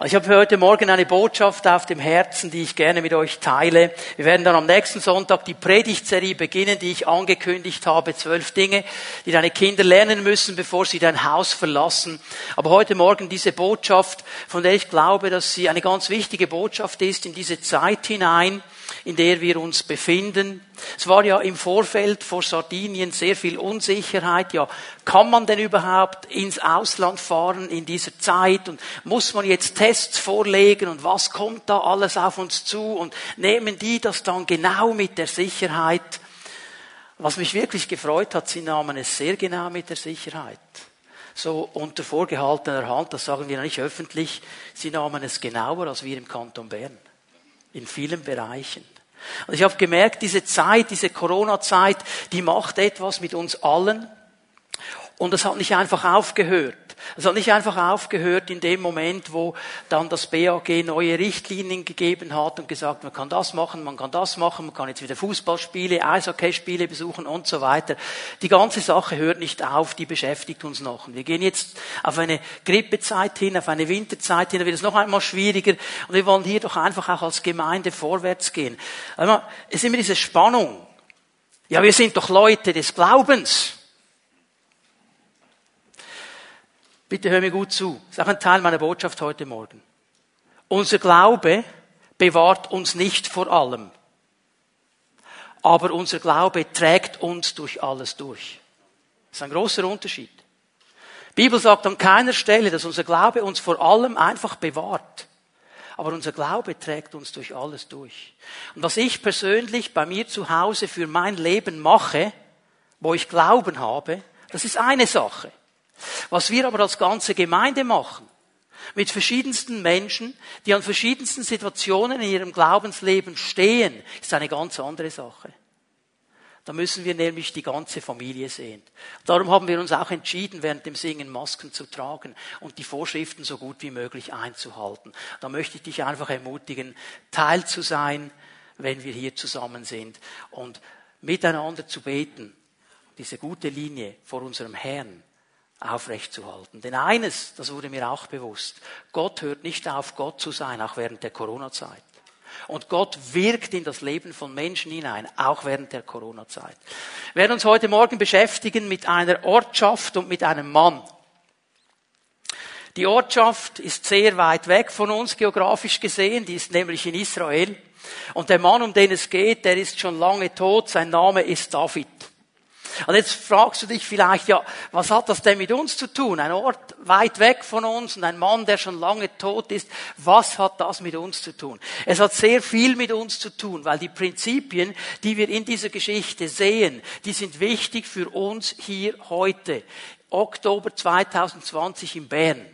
Also ich habe für heute Morgen eine Botschaft auf dem Herzen, die ich gerne mit euch teile. Wir werden dann am nächsten Sonntag die Predigtserie beginnen, die ich angekündigt habe. Zwölf Dinge, die deine Kinder lernen müssen, bevor sie dein Haus verlassen. Aber heute Morgen diese Botschaft, von der ich glaube, dass sie eine ganz wichtige Botschaft ist in diese Zeit hinein in der wir uns befinden. Es war ja im Vorfeld vor Sardinien sehr viel Unsicherheit. Ja, kann man denn überhaupt ins Ausland fahren in dieser Zeit? Und muss man jetzt Tests vorlegen? Und was kommt da alles auf uns zu? Und nehmen die das dann genau mit der Sicherheit? Was mich wirklich gefreut hat, sie nahmen es sehr genau mit der Sicherheit. So unter vorgehaltener Hand, das sagen wir nicht öffentlich, sie nahmen es genauer als wir im Kanton Bern in vielen Bereichen. Und ich habe gemerkt, diese Zeit, diese Corona-Zeit, die macht etwas mit uns allen. Und es hat nicht einfach aufgehört. Es hat nicht einfach aufgehört in dem Moment, wo dann das BAG neue Richtlinien gegeben hat und gesagt, man kann das machen, man kann das machen, man kann jetzt wieder Fußballspiele, Eishockeyspiele besuchen und so weiter. Die ganze Sache hört nicht auf, die beschäftigt uns noch. Wir gehen jetzt auf eine Grippezeit hin, auf eine Winterzeit hin, da wird es noch einmal schwieriger und wir wollen hier doch einfach auch als Gemeinde vorwärts gehen. Es ist immer diese Spannung. Ja, wir sind doch Leute des Glaubens. Bitte hör mir gut zu. Das ist auch ein Teil meiner Botschaft heute Morgen. Unser Glaube bewahrt uns nicht vor allem. Aber unser Glaube trägt uns durch alles durch. Das ist ein großer Unterschied. Die Bibel sagt an keiner Stelle, dass unser Glaube uns vor allem einfach bewahrt. Aber unser Glaube trägt uns durch alles durch. Und was ich persönlich bei mir zu Hause für mein Leben mache, wo ich Glauben habe, das ist eine Sache. Was wir aber als ganze Gemeinde machen, mit verschiedensten Menschen, die an verschiedensten Situationen in ihrem Glaubensleben stehen, ist eine ganz andere Sache. Da müssen wir nämlich die ganze Familie sehen. Darum haben wir uns auch entschieden, während dem Singen Masken zu tragen und die Vorschriften so gut wie möglich einzuhalten. Da möchte ich dich einfach ermutigen, Teil zu sein, wenn wir hier zusammen sind und miteinander zu beten, diese gute Linie vor unserem Herrn aufrechtzuhalten. Denn eines, das wurde mir auch bewusst, Gott hört nicht auf, Gott zu sein, auch während der Corona-Zeit. Und Gott wirkt in das Leben von Menschen hinein, auch während der Corona-Zeit. Wir werden uns heute Morgen beschäftigen mit einer Ortschaft und mit einem Mann. Die Ortschaft ist sehr weit weg von uns geografisch gesehen, die ist nämlich in Israel. Und der Mann, um den es geht, der ist schon lange tot, sein Name ist David. Und jetzt fragst du dich vielleicht, ja, was hat das denn mit uns zu tun? Ein Ort weit weg von uns und ein Mann, der schon lange tot ist. Was hat das mit uns zu tun? Es hat sehr viel mit uns zu tun, weil die Prinzipien, die wir in dieser Geschichte sehen, die sind wichtig für uns hier heute. Oktober 2020 in Bern.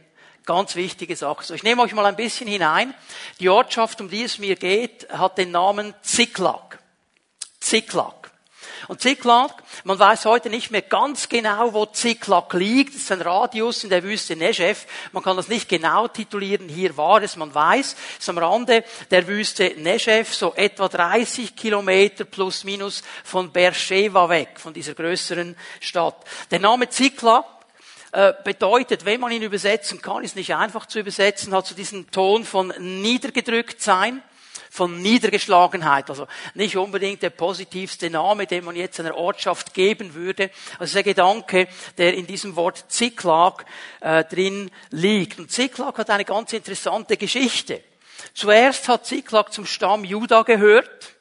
Ganz wichtige Sache. So, ich nehme euch mal ein bisschen hinein. Die Ortschaft, um die es mir geht, hat den Namen Ziklag. Ziklag. Und Ziklag, man weiß heute nicht mehr ganz genau, wo Ziklag liegt. Das ist ein Radius in der Wüste Negev. Man kann das nicht genau titulieren. Hier war es, man weiß. Es ist am Rande der Wüste Negev, so etwa 30 Kilometer plus minus von Beersheba weg, von dieser größeren Stadt. Der Name Ziklag äh, bedeutet, wenn man ihn übersetzen kann, ist nicht einfach zu übersetzen, hat so diesen Ton von niedergedrückt sein von Niedergeschlagenheit. Also nicht unbedingt der positivste Name, den man jetzt einer Ortschaft geben würde. Also der Gedanke, der in diesem Wort Ziklag äh, drin liegt. Und Ziklag hat eine ganz interessante Geschichte. Zuerst hat Ziklag zum Stamm Juda gehört.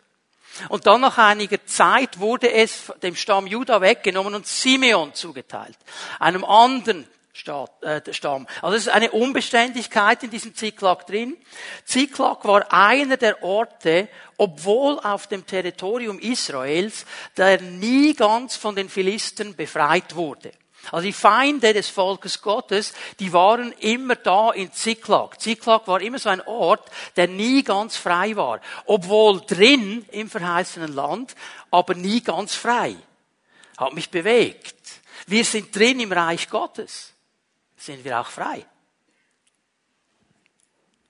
Und dann nach einiger Zeit wurde es dem Stamm Juda weggenommen und Simeon zugeteilt. Einem anderen Stamm. Also es ist eine Unbeständigkeit in diesem Ziklag drin. Ziklag war einer der Orte, obwohl auf dem Territorium Israels, der nie ganz von den Philistern befreit wurde. Also die Feinde des Volkes Gottes, die waren immer da in Ziklag. Ziklag war immer so ein Ort, der nie ganz frei war. Obwohl drin im verheißenen Land, aber nie ganz frei. Hat mich bewegt. Wir sind drin im Reich Gottes sind wir auch frei.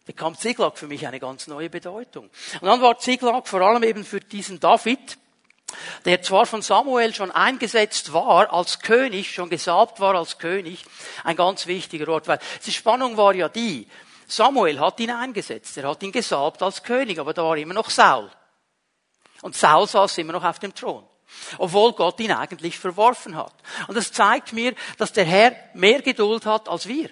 Bekam Ziklag für mich eine ganz neue Bedeutung. Und dann war Ziklag vor allem eben für diesen David, der zwar von Samuel schon eingesetzt war als König, schon gesalbt war als König, ein ganz wichtiger Ort. Weil die Spannung war ja die, Samuel hat ihn eingesetzt, er hat ihn gesalbt als König, aber da war immer noch Saul. Und Saul saß immer noch auf dem Thron. Obwohl Gott ihn eigentlich verworfen hat. Und das zeigt mir, dass der Herr mehr Geduld hat als wir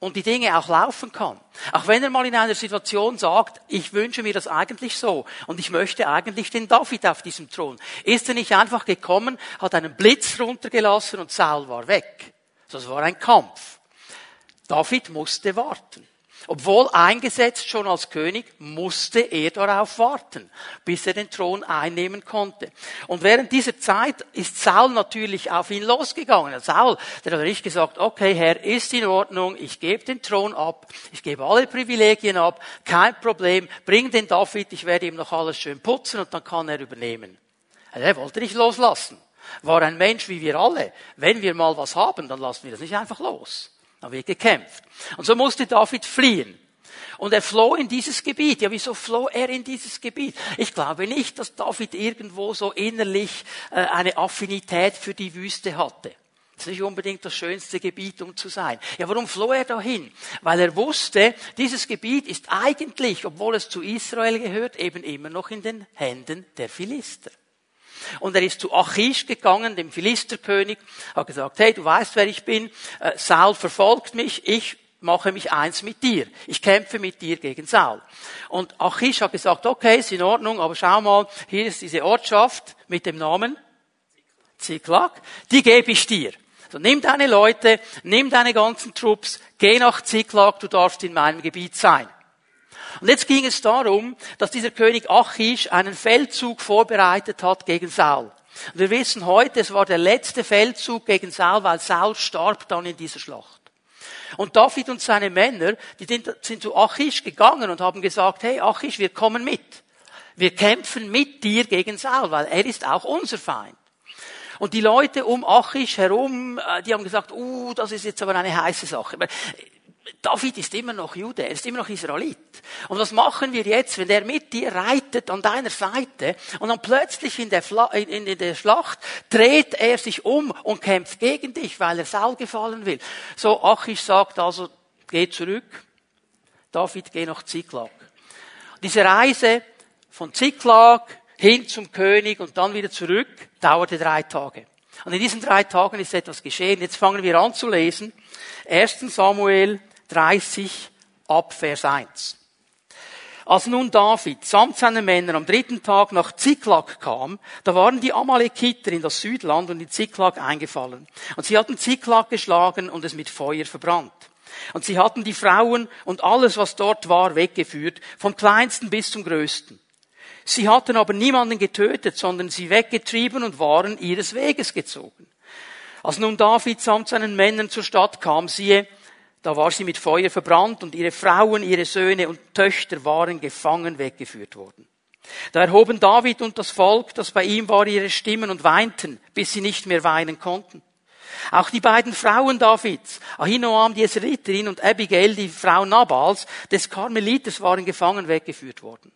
und die Dinge auch laufen kann. Auch wenn er mal in einer Situation sagt, ich wünsche mir das eigentlich so und ich möchte eigentlich den David auf diesem Thron, ist er nicht einfach gekommen, hat einen Blitz runtergelassen und Saul war weg. Das war ein Kampf. David musste warten. Obwohl eingesetzt schon als König, musste er darauf warten, bis er den Thron einnehmen konnte. Und während dieser Zeit ist Saul natürlich auf ihn losgegangen. Saul, der hat nicht gesagt, okay, Herr, ist in Ordnung, ich gebe den Thron ab, ich gebe alle Privilegien ab, kein Problem, bring den David, ich werde ihm noch alles schön putzen und dann kann er übernehmen. Also er wollte nicht loslassen. War ein Mensch wie wir alle. Wenn wir mal was haben, dann lassen wir das nicht einfach los. Da wird gekämpft. Und so musste David fliehen. Und er floh in dieses Gebiet. Ja, wieso floh er in dieses Gebiet? Ich glaube nicht, dass David irgendwo so innerlich äh, eine Affinität für die Wüste hatte. Das ist nicht unbedingt das schönste Gebiet, um zu sein. Ja, warum floh er dahin? Weil er wusste, dieses Gebiet ist eigentlich, obwohl es zu Israel gehört, eben immer noch in den Händen der Philister. Und er ist zu Achish gegangen, dem Philisterkönig, hat gesagt, hey, du weißt, wer ich bin, äh, Saul verfolgt mich, ich mache mich eins mit dir. Ich kämpfe mit dir gegen Saul. Und Achish hat gesagt, okay, ist in Ordnung, aber schau mal, hier ist diese Ortschaft mit dem Namen Ziklag, die gebe ich dir. So, nimm deine Leute, nimm deine ganzen Trupps, geh nach Ziklag, du darfst in meinem Gebiet sein. Und jetzt ging es darum, dass dieser König Achish einen Feldzug vorbereitet hat gegen Saul. Und wir wissen heute, es war der letzte Feldzug gegen Saul, weil Saul starb dann in dieser Schlacht. Und David und seine Männer, die sind zu Achish gegangen und haben gesagt, hey Achish, wir kommen mit. Wir kämpfen mit dir gegen Saul, weil er ist auch unser Feind. Und die Leute um Achish herum, äh, die haben gesagt, uh, das ist jetzt aber eine heiße Sache. David ist immer noch Jude, er ist immer noch Israelit. Und was machen wir jetzt, wenn der mit dir reitet an deiner Seite und dann plötzlich in der, Fla in, in der Schlacht dreht er sich um und kämpft gegen dich, weil er Saul gefallen will. So, Achish sagt also, geh zurück. David, geh nach Ziklag. Diese Reise von Ziklag hin zum König und dann wieder zurück dauerte drei Tage. Und in diesen drei Tagen ist etwas geschehen. Jetzt fangen wir an zu lesen. 1. Samuel 30 ab Vers 1. Als nun David samt seinen Männern am dritten Tag nach Ziklag kam, da waren die Amalekiter in das Südland und in Ziklag eingefallen. Und sie hatten Ziklag geschlagen und es mit Feuer verbrannt. Und sie hatten die Frauen und alles, was dort war, weggeführt, vom kleinsten bis zum größten. Sie hatten aber niemanden getötet, sondern sie weggetrieben und waren ihres Weges gezogen. Als nun David samt seinen Männern zur Stadt kam, siehe, da war sie mit Feuer verbrannt und ihre Frauen, ihre Söhne und Töchter waren gefangen weggeführt worden. Da erhoben David und das Volk, das bei ihm war, ihre Stimmen und weinten, bis sie nicht mehr weinen konnten. Auch die beiden Frauen Davids, Ahinoam, die Esriterin und Abigail, die Frau Nabals, des Karmeliters, waren gefangen weggeführt worden.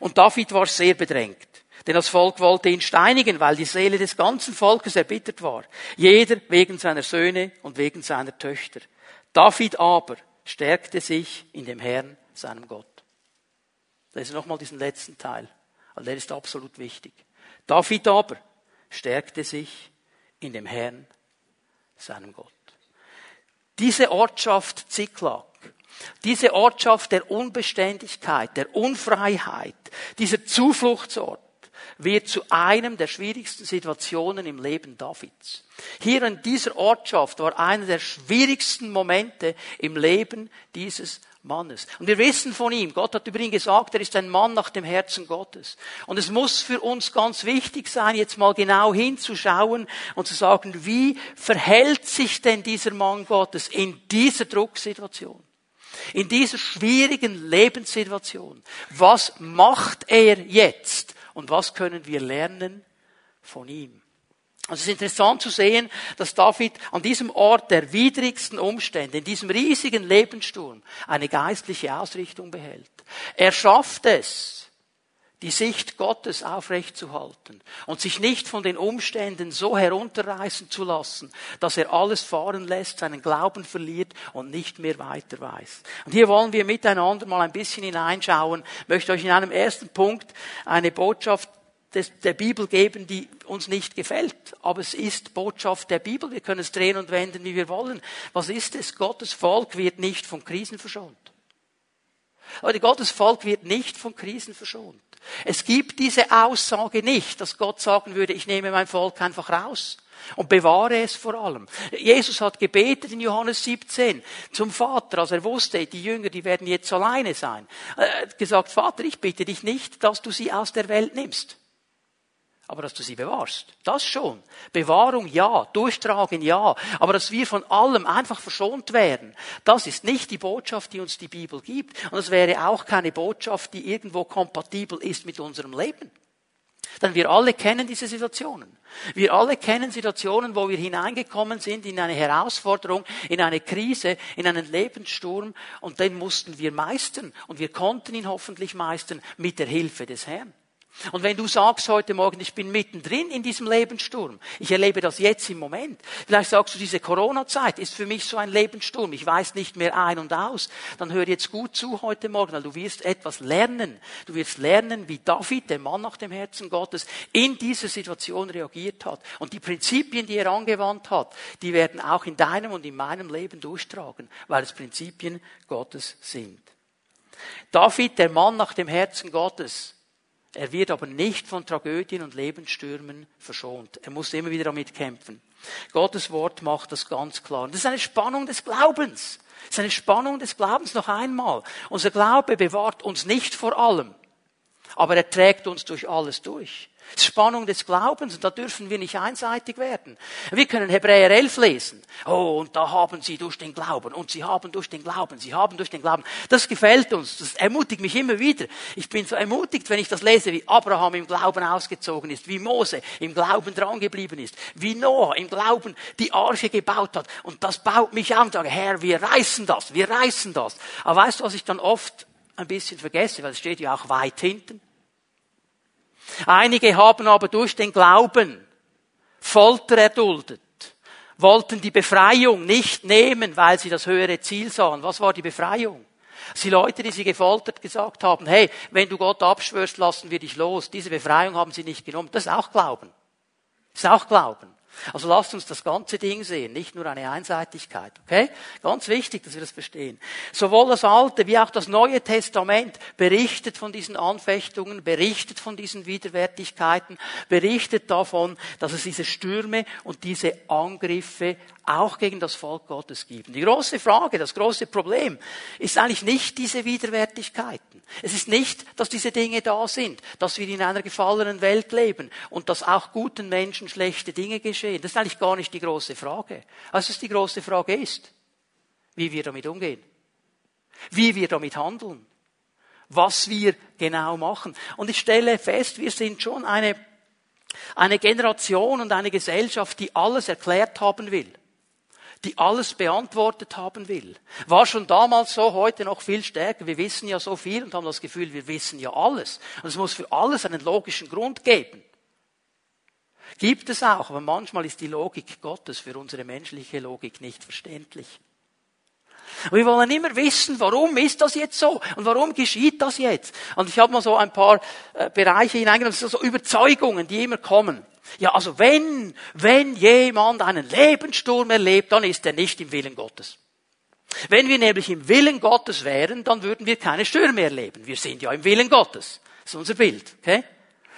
Und David war sehr bedrängt. Denn das Volk wollte ihn steinigen, weil die Seele des ganzen Volkes erbittert war. Jeder wegen seiner Söhne und wegen seiner Töchter. David aber stärkte sich in dem Herrn, seinem Gott. Ist nochmal diesen letzten Teil, weil der ist absolut wichtig. David aber stärkte sich in dem Herrn, seinem Gott. Diese Ortschaft Ziklag, diese Ortschaft der Unbeständigkeit, der Unfreiheit, dieser Zufluchtsort, wird zu einem der schwierigsten Situationen im Leben Davids. Hier in dieser Ortschaft war einer der schwierigsten Momente im Leben dieses Mannes. Und wir wissen von ihm, Gott hat über ihn gesagt, er ist ein Mann nach dem Herzen Gottes. Und es muss für uns ganz wichtig sein, jetzt mal genau hinzuschauen und zu sagen, wie verhält sich denn dieser Mann Gottes in dieser Drucksituation? In dieser schwierigen Lebenssituation. Was macht er jetzt? Und was können wir lernen von ihm. Also es ist interessant zu sehen, dass David an diesem Ort der widrigsten Umstände, in diesem riesigen Lebenssturm, eine geistliche Ausrichtung behält. Er schafft es, die Sicht Gottes aufrechtzuhalten und sich nicht von den Umständen so herunterreißen zu lassen, dass er alles fahren lässt, seinen Glauben verliert und nicht mehr weiter weiß. Und hier wollen wir miteinander mal ein bisschen hineinschauen. Ich möchte euch in einem ersten Punkt eine Botschaft der Bibel geben, die uns nicht gefällt. Aber es ist Botschaft der Bibel. Wir können es drehen und wenden, wie wir wollen. Was ist es? Gottes Volk wird nicht von Krisen verschont. Leute, Gottes Volk wird nicht von Krisen verschont. Es gibt diese Aussage nicht, dass Gott sagen würde, ich nehme mein Volk einfach raus und bewahre es vor allem. Jesus hat gebetet in Johannes 17 zum Vater, als er wusste, die Jünger, die werden jetzt alleine sein. Er hat gesagt, Vater, ich bitte dich nicht, dass du sie aus der Welt nimmst aber dass du sie bewahrst. Das schon. Bewahrung ja, durchtragen ja, aber dass wir von allem einfach verschont werden, das ist nicht die Botschaft, die uns die Bibel gibt. Und es wäre auch keine Botschaft, die irgendwo kompatibel ist mit unserem Leben. Denn wir alle kennen diese Situationen. Wir alle kennen Situationen, wo wir hineingekommen sind in eine Herausforderung, in eine Krise, in einen Lebenssturm und den mussten wir meistern und wir konnten ihn hoffentlich meistern mit der Hilfe des Herrn. Und wenn du sagst heute Morgen, ich bin mittendrin in diesem Lebenssturm, ich erlebe das jetzt im Moment, vielleicht sagst du, diese Corona-Zeit ist für mich so ein Lebenssturm, ich weiß nicht mehr ein und aus, dann hör jetzt gut zu heute Morgen, weil du wirst etwas lernen. Du wirst lernen, wie David, der Mann nach dem Herzen Gottes, in dieser Situation reagiert hat. Und die Prinzipien, die er angewandt hat, die werden auch in deinem und in meinem Leben durchtragen, weil es Prinzipien Gottes sind. David, der Mann nach dem Herzen Gottes, er wird aber nicht von Tragödien und Lebensstürmen verschont. Er muss immer wieder damit kämpfen. Gottes Wort macht das ganz klar. Das ist eine Spannung des Glaubens. Das ist eine Spannung des Glaubens noch einmal. Unser Glaube bewahrt uns nicht vor allem, aber er trägt uns durch alles durch. Spannung des Glaubens und da dürfen wir nicht einseitig werden. Wir können Hebräer 11 lesen. Oh, und da haben sie durch den Glauben und sie haben durch den Glauben, sie haben durch den Glauben. Das gefällt uns, das ermutigt mich immer wieder. Ich bin so ermutigt, wenn ich das lese, wie Abraham im Glauben ausgezogen ist, wie Mose im Glauben dran geblieben ist, wie Noah im Glauben die Arche gebaut hat. Und das baut mich an und sage, Herr, wir reißen das, wir reißen das. Aber weißt du, was ich dann oft ein bisschen vergesse, weil es steht ja auch weit hinten. Einige haben aber durch den Glauben Folter erduldet, wollten die Befreiung nicht nehmen, weil sie das höhere Ziel sahen. Was war die Befreiung? Sie Leute, die sie gefoltert, gesagt haben, hey, wenn du Gott abschwörst, lassen wir dich los. Diese Befreiung haben sie nicht genommen. Das ist auch Glauben. Das ist auch Glauben. Also lasst uns das ganze Ding sehen, nicht nur eine Einseitigkeit. Okay? Ganz wichtig, dass wir das verstehen. Sowohl das Alte wie auch das Neue Testament berichtet von diesen Anfechtungen, berichtet von diesen Widerwärtigkeiten, berichtet davon, dass es diese Stürme und diese Angriffe auch gegen das Volk Gottes gibt. Die große Frage, das große Problem ist eigentlich nicht diese Widerwärtigkeiten. Es ist nicht, dass diese Dinge da sind, dass wir in einer gefallenen Welt leben und dass auch guten Menschen schlechte Dinge geschehen. Das ist eigentlich gar nicht die große Frage. Also die große Frage ist, wie wir damit umgehen. Wie wir damit handeln. Was wir genau machen. Und ich stelle fest, wir sind schon eine, eine Generation und eine Gesellschaft, die alles erklärt haben will die alles beantwortet haben will. War schon damals so, heute noch viel stärker. Wir wissen ja so viel und haben das Gefühl, wir wissen ja alles. Und es muss für alles einen logischen Grund geben. Gibt es auch, aber manchmal ist die Logik Gottes für unsere menschliche Logik nicht verständlich. Und wir wollen immer wissen, warum ist das jetzt so und warum geschieht das jetzt. Und ich habe mal so ein paar äh, Bereiche hineingenommen, so Überzeugungen, die immer kommen. Ja, also wenn, wenn jemand einen Lebenssturm erlebt, dann ist er nicht im Willen Gottes. Wenn wir nämlich im Willen Gottes wären, dann würden wir keine Stürme erleben. Wir sind ja im Willen Gottes. Das ist unser Bild. Okay?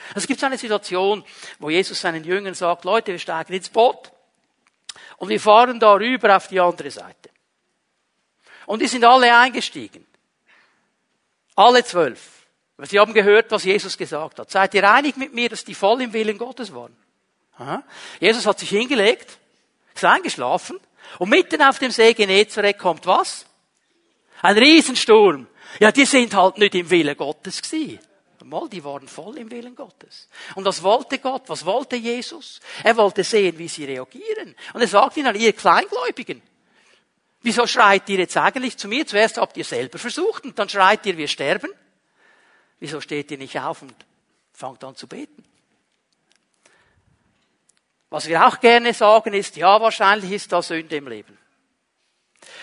Also es gibt so eine Situation, wo Jesus seinen Jüngern sagt, Leute, wir steigen ins Boot und wir fahren da rüber auf die andere Seite. Und die sind alle eingestiegen. Alle zwölf. Sie haben gehört, was Jesus gesagt hat. Seid ihr einig mit mir, dass die voll im Willen Gottes waren? Jesus hat sich hingelegt, ist eingeschlafen und mitten auf dem See Genezareth kommt was? Ein Riesensturm. Ja, die sind halt nicht im Willen Gottes gewesen. Mal, die waren voll im Willen Gottes. Und was wollte Gott? Was wollte Jesus? Er wollte sehen, wie sie reagieren. Und er sagt ihnen, ihr Kleingläubigen, wieso schreit ihr jetzt eigentlich zu mir? Zuerst habt ihr selber versucht und dann schreit ihr, wir sterben. Wieso steht ihr nicht auf und Fangt an zu beten. Was wir auch gerne sagen ist, ja, wahrscheinlich ist da Sünde im Leben.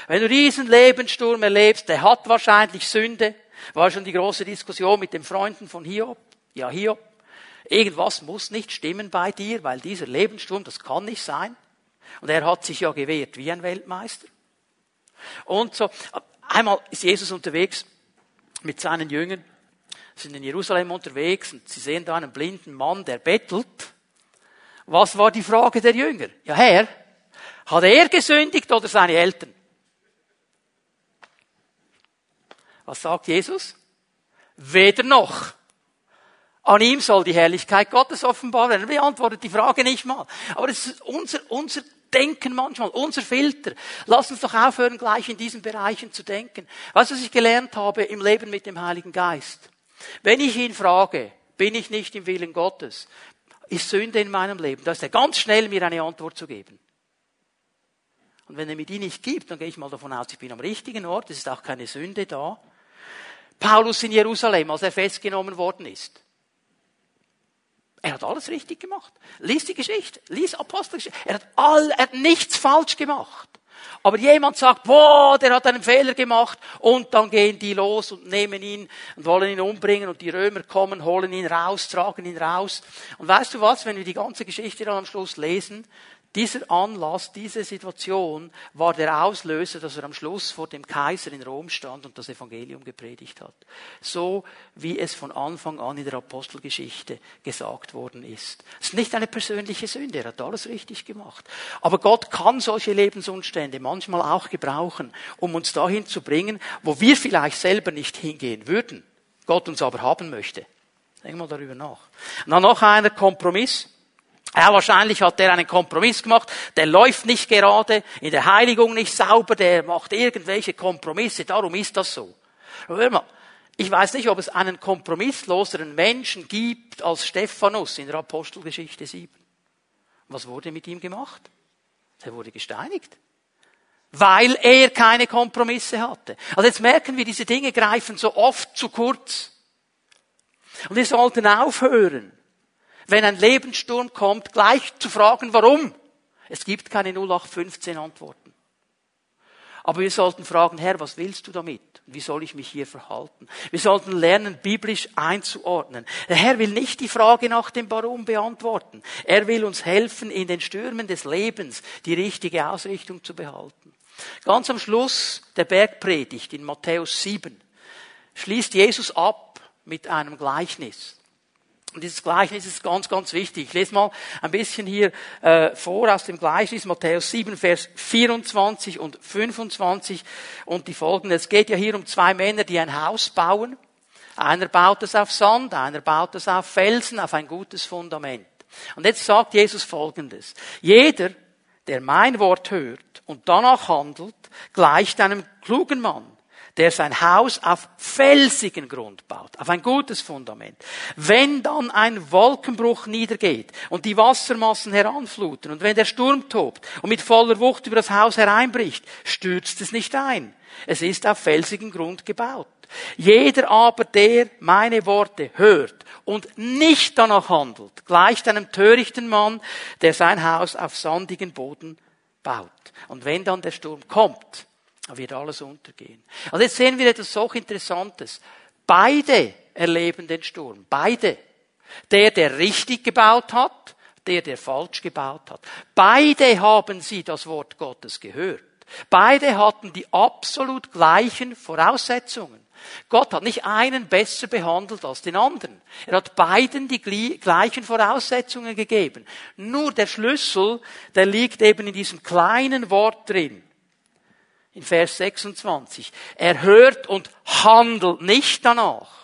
Wenn du diesen Lebenssturm erlebst, der hat wahrscheinlich Sünde. War schon die große Diskussion mit den Freunden von Hiob. Ja, Hiob, irgendwas muss nicht stimmen bei dir, weil dieser Lebenssturm, das kann nicht sein. Und er hat sich ja gewehrt wie ein Weltmeister. Und so, einmal ist Jesus unterwegs mit seinen Jüngern, sind in Jerusalem unterwegs und sie sehen da einen blinden Mann, der bettelt. Was war die Frage der Jünger? Ja, Herr, hat er gesündigt oder seine Eltern? Was sagt Jesus? Weder noch. An ihm soll die Herrlichkeit Gottes offenbar werden. Er beantwortet die Frage nicht mal. Aber das ist unser, unser Denken manchmal, unser Filter. Lass uns doch aufhören, gleich in diesen Bereichen zu denken. Weißt du, was ich gelernt habe im Leben mit dem Heiligen Geist? Wenn ich ihn frage, bin ich nicht im Willen Gottes? Ist Sünde in meinem Leben? Da ist er ganz schnell, mir eine Antwort zu geben. Und wenn er mir die nicht gibt, dann gehe ich mal davon aus, ich bin am richtigen Ort, es ist auch keine Sünde da. Paulus in Jerusalem, als er festgenommen worden ist. Er hat alles richtig gemacht. Lies die Geschichte, lies Apostelgeschichte. Er hat, all, er hat nichts falsch gemacht. Aber jemand sagt, boah, der hat einen Fehler gemacht und dann gehen die los und nehmen ihn und wollen ihn umbringen und die Römer kommen, holen ihn raus, tragen ihn raus. Und weißt du was, wenn wir die ganze Geschichte dann am Schluss lesen, dieser Anlass, diese Situation war der Auslöser, dass er am Schluss vor dem Kaiser in Rom stand und das Evangelium gepredigt hat. So wie es von Anfang an in der Apostelgeschichte gesagt worden ist. Es ist nicht eine persönliche Sünde, er hat alles richtig gemacht. Aber Gott kann solche Lebensumstände manchmal auch gebrauchen, um uns dahin zu bringen, wo wir vielleicht selber nicht hingehen würden, Gott uns aber haben möchte. Denk mal darüber nach. Und dann noch einer Kompromiss. Ja, wahrscheinlich hat der einen Kompromiss gemacht, der läuft nicht gerade, in der Heiligung nicht sauber, der macht irgendwelche Kompromisse, darum ist das so. hör mal, ich weiß nicht, ob es einen kompromissloseren Menschen gibt als Stephanus in der Apostelgeschichte 7. Was wurde mit ihm gemacht? Er wurde gesteinigt. Weil er keine Kompromisse hatte. Also jetzt merken wir, diese Dinge greifen so oft zu kurz. Und wir sollten aufhören, wenn ein Lebenssturm kommt, gleich zu fragen, warum. Es gibt keine 0815 Antworten. Aber wir sollten fragen, Herr, was willst du damit? Wie soll ich mich hier verhalten? Wir sollten lernen, biblisch einzuordnen. Der Herr will nicht die Frage nach dem Warum beantworten. Er will uns helfen, in den Stürmen des Lebens die richtige Ausrichtung zu behalten. Ganz am Schluss der Bergpredigt in Matthäus 7 schließt Jesus ab mit einem Gleichnis. Und dieses Gleichnis ist ganz, ganz wichtig. Ich lese mal ein bisschen hier äh, vor aus dem Gleichnis, Matthäus 7, Vers 24 und 25 und die folgenden. Es geht ja hier um zwei Männer, die ein Haus bauen. Einer baut es auf Sand, einer baut es auf Felsen, auf ein gutes Fundament. Und jetzt sagt Jesus Folgendes. Jeder, der mein Wort hört und danach handelt, gleicht einem klugen Mann, der sein Haus auf felsigen Grund baut, auf ein gutes Fundament. Wenn dann ein Wolkenbruch niedergeht und die Wassermassen heranfluten und wenn der Sturm tobt und mit voller Wucht über das Haus hereinbricht, stürzt es nicht ein. Es ist auf felsigen Grund gebaut. Jeder aber, der meine Worte hört und nicht danach handelt, gleicht einem törichten Mann, der sein Haus auf sandigen Boden baut. Und wenn dann der Sturm kommt, da wird alles untergehen. Also jetzt sehen wir etwas so Interessantes. Beide erleben den Sturm. Beide. Der, der richtig gebaut hat, der, der falsch gebaut hat. Beide haben sie das Wort Gottes gehört. Beide hatten die absolut gleichen Voraussetzungen. Gott hat nicht einen besser behandelt als den anderen. Er hat beiden die gleichen Voraussetzungen gegeben. Nur der Schlüssel, der liegt eben in diesem kleinen Wort drin in Vers 26. Er hört und handelt nicht danach.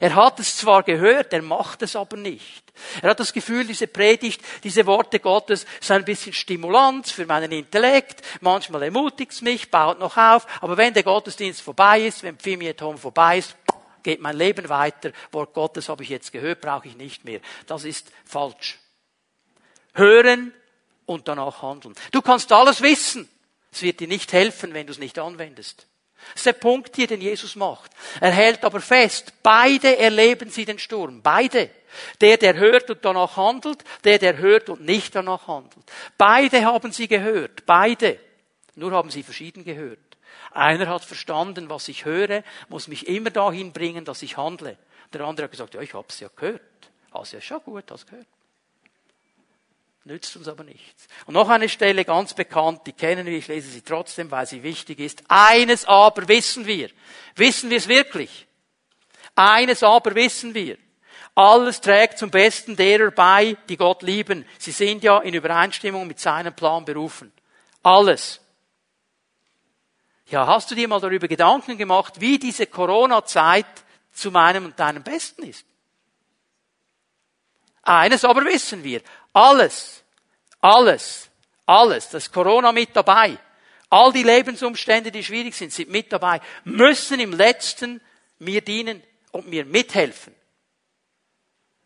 Er hat es zwar gehört, er macht es aber nicht. Er hat das Gefühl, diese Predigt, diese Worte Gottes sind ein bisschen Stimulanz für meinen Intellekt. Manchmal ermutigt es mich, baut noch auf. Aber wenn der Gottesdienst vorbei ist, wenn Pfimietom vorbei ist, geht mein Leben weiter. Wort Gottes habe ich jetzt gehört, brauche ich nicht mehr. Das ist falsch. Hören und danach handeln. Du kannst alles wissen. Es wird dir nicht helfen, wenn du es nicht anwendest. Das ist der Punkt hier, den Jesus macht. Er hält aber fest, beide erleben sie den Sturm. Beide. Der, der hört und danach handelt, der, der hört und nicht danach handelt. Beide haben sie gehört. Beide. Nur haben sie verschieden gehört. Einer hat verstanden, was ich höre, muss mich immer dahin bringen, dass ich handle. Der andere hat gesagt, ja, ich hab's ja gehört. Also ja schon gut, hast gehört. Nützt uns aber nichts. Und noch eine Stelle ganz bekannt, die kennen wir, ich lese sie trotzdem, weil sie wichtig ist. Eines aber wissen wir. Wissen wir es wirklich? Eines aber wissen wir. Alles trägt zum Besten derer bei, die Gott lieben. Sie sind ja in Übereinstimmung mit seinem Plan berufen. Alles. Ja, hast du dir mal darüber Gedanken gemacht, wie diese Corona-Zeit zu meinem und deinem Besten ist? Eines aber wissen wir. Alles, alles, alles, das Corona mit dabei, all die Lebensumstände, die schwierig sind, sind mit dabei, müssen im letzten mir dienen und mir mithelfen.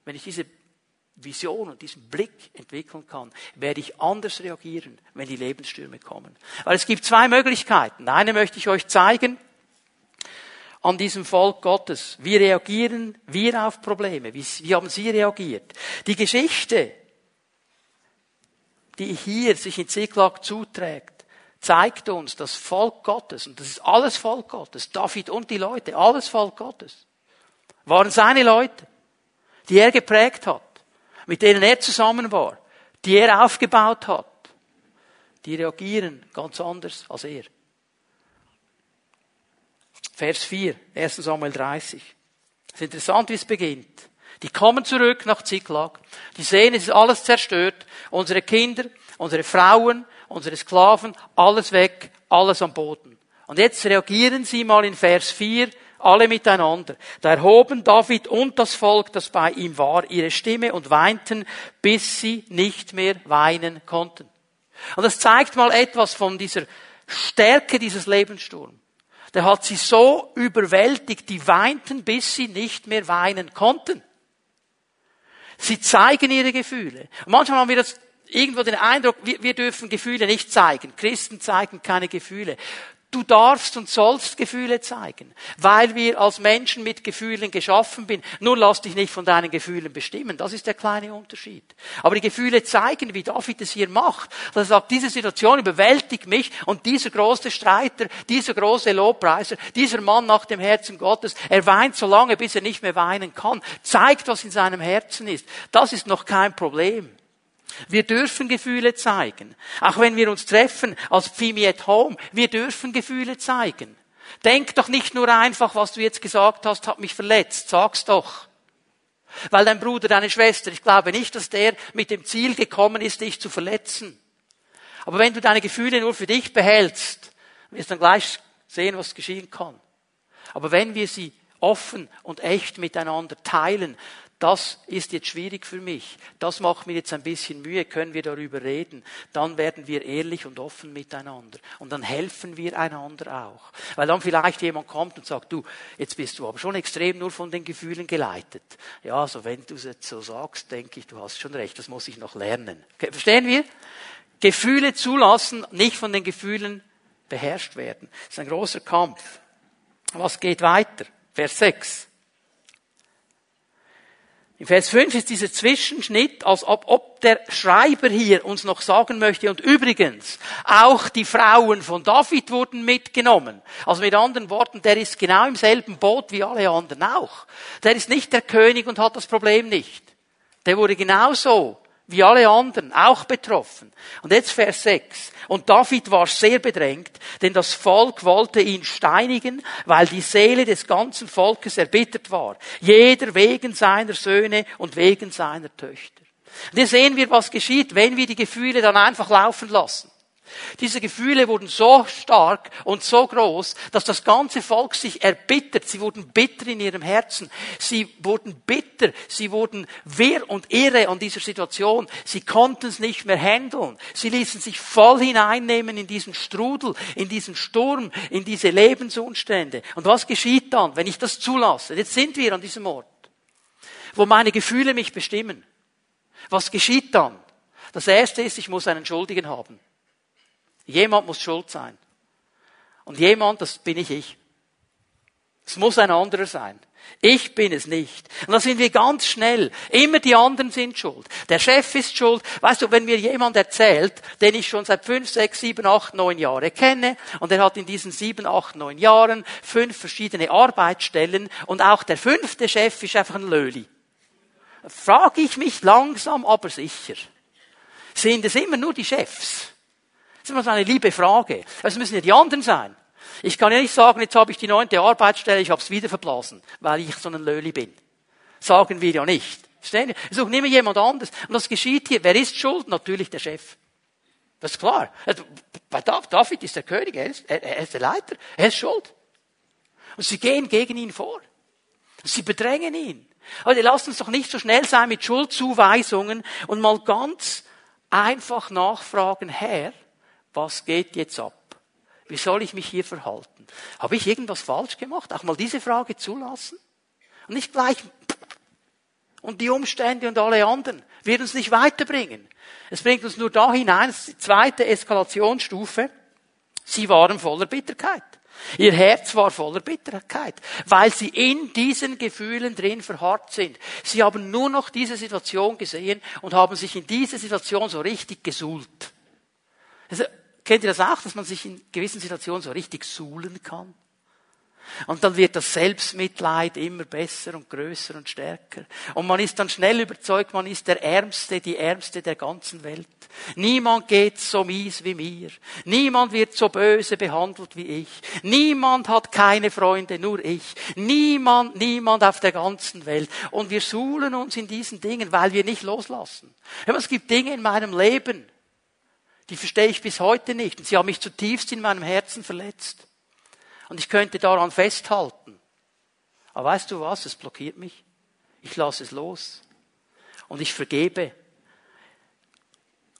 Wenn ich diese Vision und diesen Blick entwickeln kann, werde ich anders reagieren, wenn die Lebensstürme kommen. Weil es gibt zwei Möglichkeiten. Eine möchte ich euch zeigen an diesem Volk Gottes. Wie reagieren wir auf Probleme? Wie, wie haben sie reagiert? Die Geschichte die hier sich in Ziklag zuträgt, zeigt uns, das Volk Gottes, und das ist alles Volk Gottes, David und die Leute, alles Volk Gottes, waren seine Leute, die er geprägt hat, mit denen er zusammen war, die er aufgebaut hat. Die reagieren ganz anders als er. Vers 4, 1 Samuel 30. Es ist interessant, wie es beginnt. Die kommen zurück nach Ziklag. Die sehen, es ist alles zerstört. Unsere Kinder, unsere Frauen, unsere Sklaven, alles weg, alles am Boden. Und jetzt reagieren sie mal in Vers 4, alle miteinander. Da erhoben David und das Volk, das bei ihm war, ihre Stimme und weinten, bis sie nicht mehr weinen konnten. Und das zeigt mal etwas von dieser Stärke dieses Lebenssturms. Der hat sie so überwältigt, die weinten, bis sie nicht mehr weinen konnten. Sie zeigen ihre Gefühle. Manchmal haben wir das irgendwo den Eindruck, wir, wir dürfen Gefühle nicht zeigen. Christen zeigen keine Gefühle. Du darfst und sollst Gefühle zeigen, weil wir als Menschen mit Gefühlen geschaffen sind. Nur lass dich nicht von deinen Gefühlen bestimmen. Das ist der kleine Unterschied. Aber die Gefühle zeigen, wie David es hier macht. Dass er sagt, diese Situation überwältigt mich und dieser große Streiter, dieser große Lobpreiser, dieser Mann nach dem Herzen Gottes, er weint so lange, bis er nicht mehr weinen kann. Zeigt, was in seinem Herzen ist. Das ist noch kein Problem. Wir dürfen Gefühle zeigen. Auch wenn wir uns treffen als Pfimi at Home, wir dürfen Gefühle zeigen. Denk doch nicht nur einfach, was du jetzt gesagt hast, hat mich verletzt. Sag's doch. Weil dein Bruder, deine Schwester, ich glaube nicht, dass der mit dem Ziel gekommen ist, dich zu verletzen. Aber wenn du deine Gefühle nur für dich behältst, wirst du dann gleich sehen, was geschehen kann. Aber wenn wir sie offen und echt miteinander teilen, das ist jetzt schwierig für mich, das macht mir jetzt ein bisschen Mühe, können wir darüber reden, dann werden wir ehrlich und offen miteinander und dann helfen wir einander auch. Weil dann vielleicht jemand kommt und sagt, du, jetzt bist du aber schon extrem nur von den Gefühlen geleitet. Ja, also wenn du es jetzt so sagst, denke ich, du hast schon recht, das muss ich noch lernen. Okay, verstehen wir? Gefühle zulassen, nicht von den Gefühlen beherrscht werden. Das ist ein großer Kampf. Was geht weiter? Vers 6. In Vers 5 ist dieser Zwischenschnitt, als ob, ob der Schreiber hier uns noch sagen möchte, und übrigens, auch die Frauen von David wurden mitgenommen. Also mit anderen Worten, der ist genau im selben Boot wie alle anderen auch. Der ist nicht der König und hat das Problem nicht. Der wurde genauso wie alle anderen, auch betroffen. Und jetzt Vers 6. Und David war sehr bedrängt, denn das Volk wollte ihn steinigen, weil die Seele des ganzen Volkes erbittert war. Jeder wegen seiner Söhne und wegen seiner Töchter. Und hier sehen wir, was geschieht, wenn wir die Gefühle dann einfach laufen lassen. Diese Gefühle wurden so stark und so groß, dass das ganze Volk sich erbittert. Sie wurden bitter in ihrem Herzen. Sie wurden bitter. Sie wurden wehr und irre an dieser Situation. Sie konnten es nicht mehr handeln. Sie ließen sich voll hineinnehmen in diesen Strudel, in diesen Sturm, in diese Lebensumstände. Und was geschieht dann, wenn ich das zulasse? Jetzt sind wir an diesem Ort, wo meine Gefühle mich bestimmen. Was geschieht dann? Das erste ist, ich muss einen Schuldigen haben. Jemand muss schuld sein. Und jemand, das bin ich ich. Es muss ein anderer sein. Ich bin es nicht. Und da sind wir ganz schnell. Immer die anderen sind schuld. Der Chef ist schuld. Weißt du, wenn mir jemand erzählt, den ich schon seit fünf, sechs, sieben, acht, neun Jahre kenne, und er hat in diesen sieben, acht, neun Jahren fünf verschiedene Arbeitsstellen, und auch der fünfte Chef ist einfach ein Löli. Frage ich mich langsam, aber sicher. Sind es immer nur die Chefs? Das ist immer so eine liebe Frage. Es müssen ja die anderen sein. Ich kann ja nicht sagen, jetzt habe ich die neunte Arbeitsstelle, ich habe es wieder verblasen, weil ich so ein Löli bin. Sagen wir ja nicht. Verstehen Sie? Suchen immer jemand anderes. Und das geschieht hier. Wer ist schuld? Natürlich der Chef. Das ist klar. Also, bei David ist der König, er ist, er ist der Leiter, er ist schuld. Und sie gehen gegen ihn vor. Sie bedrängen ihn. Leute, lasst uns doch nicht so schnell sein mit Schuldzuweisungen und mal ganz einfach nachfragen, Herr, was geht jetzt ab? Wie soll ich mich hier verhalten? Habe ich irgendwas falsch gemacht? Auch mal diese Frage zulassen? Und nicht gleich und die Umstände und alle anderen wird uns nicht weiterbringen. Es bringt uns nur da hinein, die zweite Eskalationsstufe. Sie waren voller Bitterkeit. Ihr Herz war voller Bitterkeit, weil sie in diesen Gefühlen drin verharrt sind. Sie haben nur noch diese Situation gesehen und haben sich in diese Situation so richtig gesuhlt. Kennt ihr das auch, dass man sich in gewissen Situationen so richtig suhlen kann? Und dann wird das Selbstmitleid immer besser und größer und stärker. Und man ist dann schnell überzeugt, man ist der Ärmste, die Ärmste der ganzen Welt. Niemand geht so mies wie mir. Niemand wird so böse behandelt wie ich. Niemand hat keine Freunde, nur ich. Niemand, niemand auf der ganzen Welt. Und wir suhlen uns in diesen Dingen, weil wir nicht loslassen. Es gibt Dinge in meinem Leben, die verstehe ich bis heute nicht. Und sie haben mich zutiefst in meinem Herzen verletzt. Und ich könnte daran festhalten. Aber weißt du was? Es blockiert mich. Ich lasse es los. Und ich vergebe.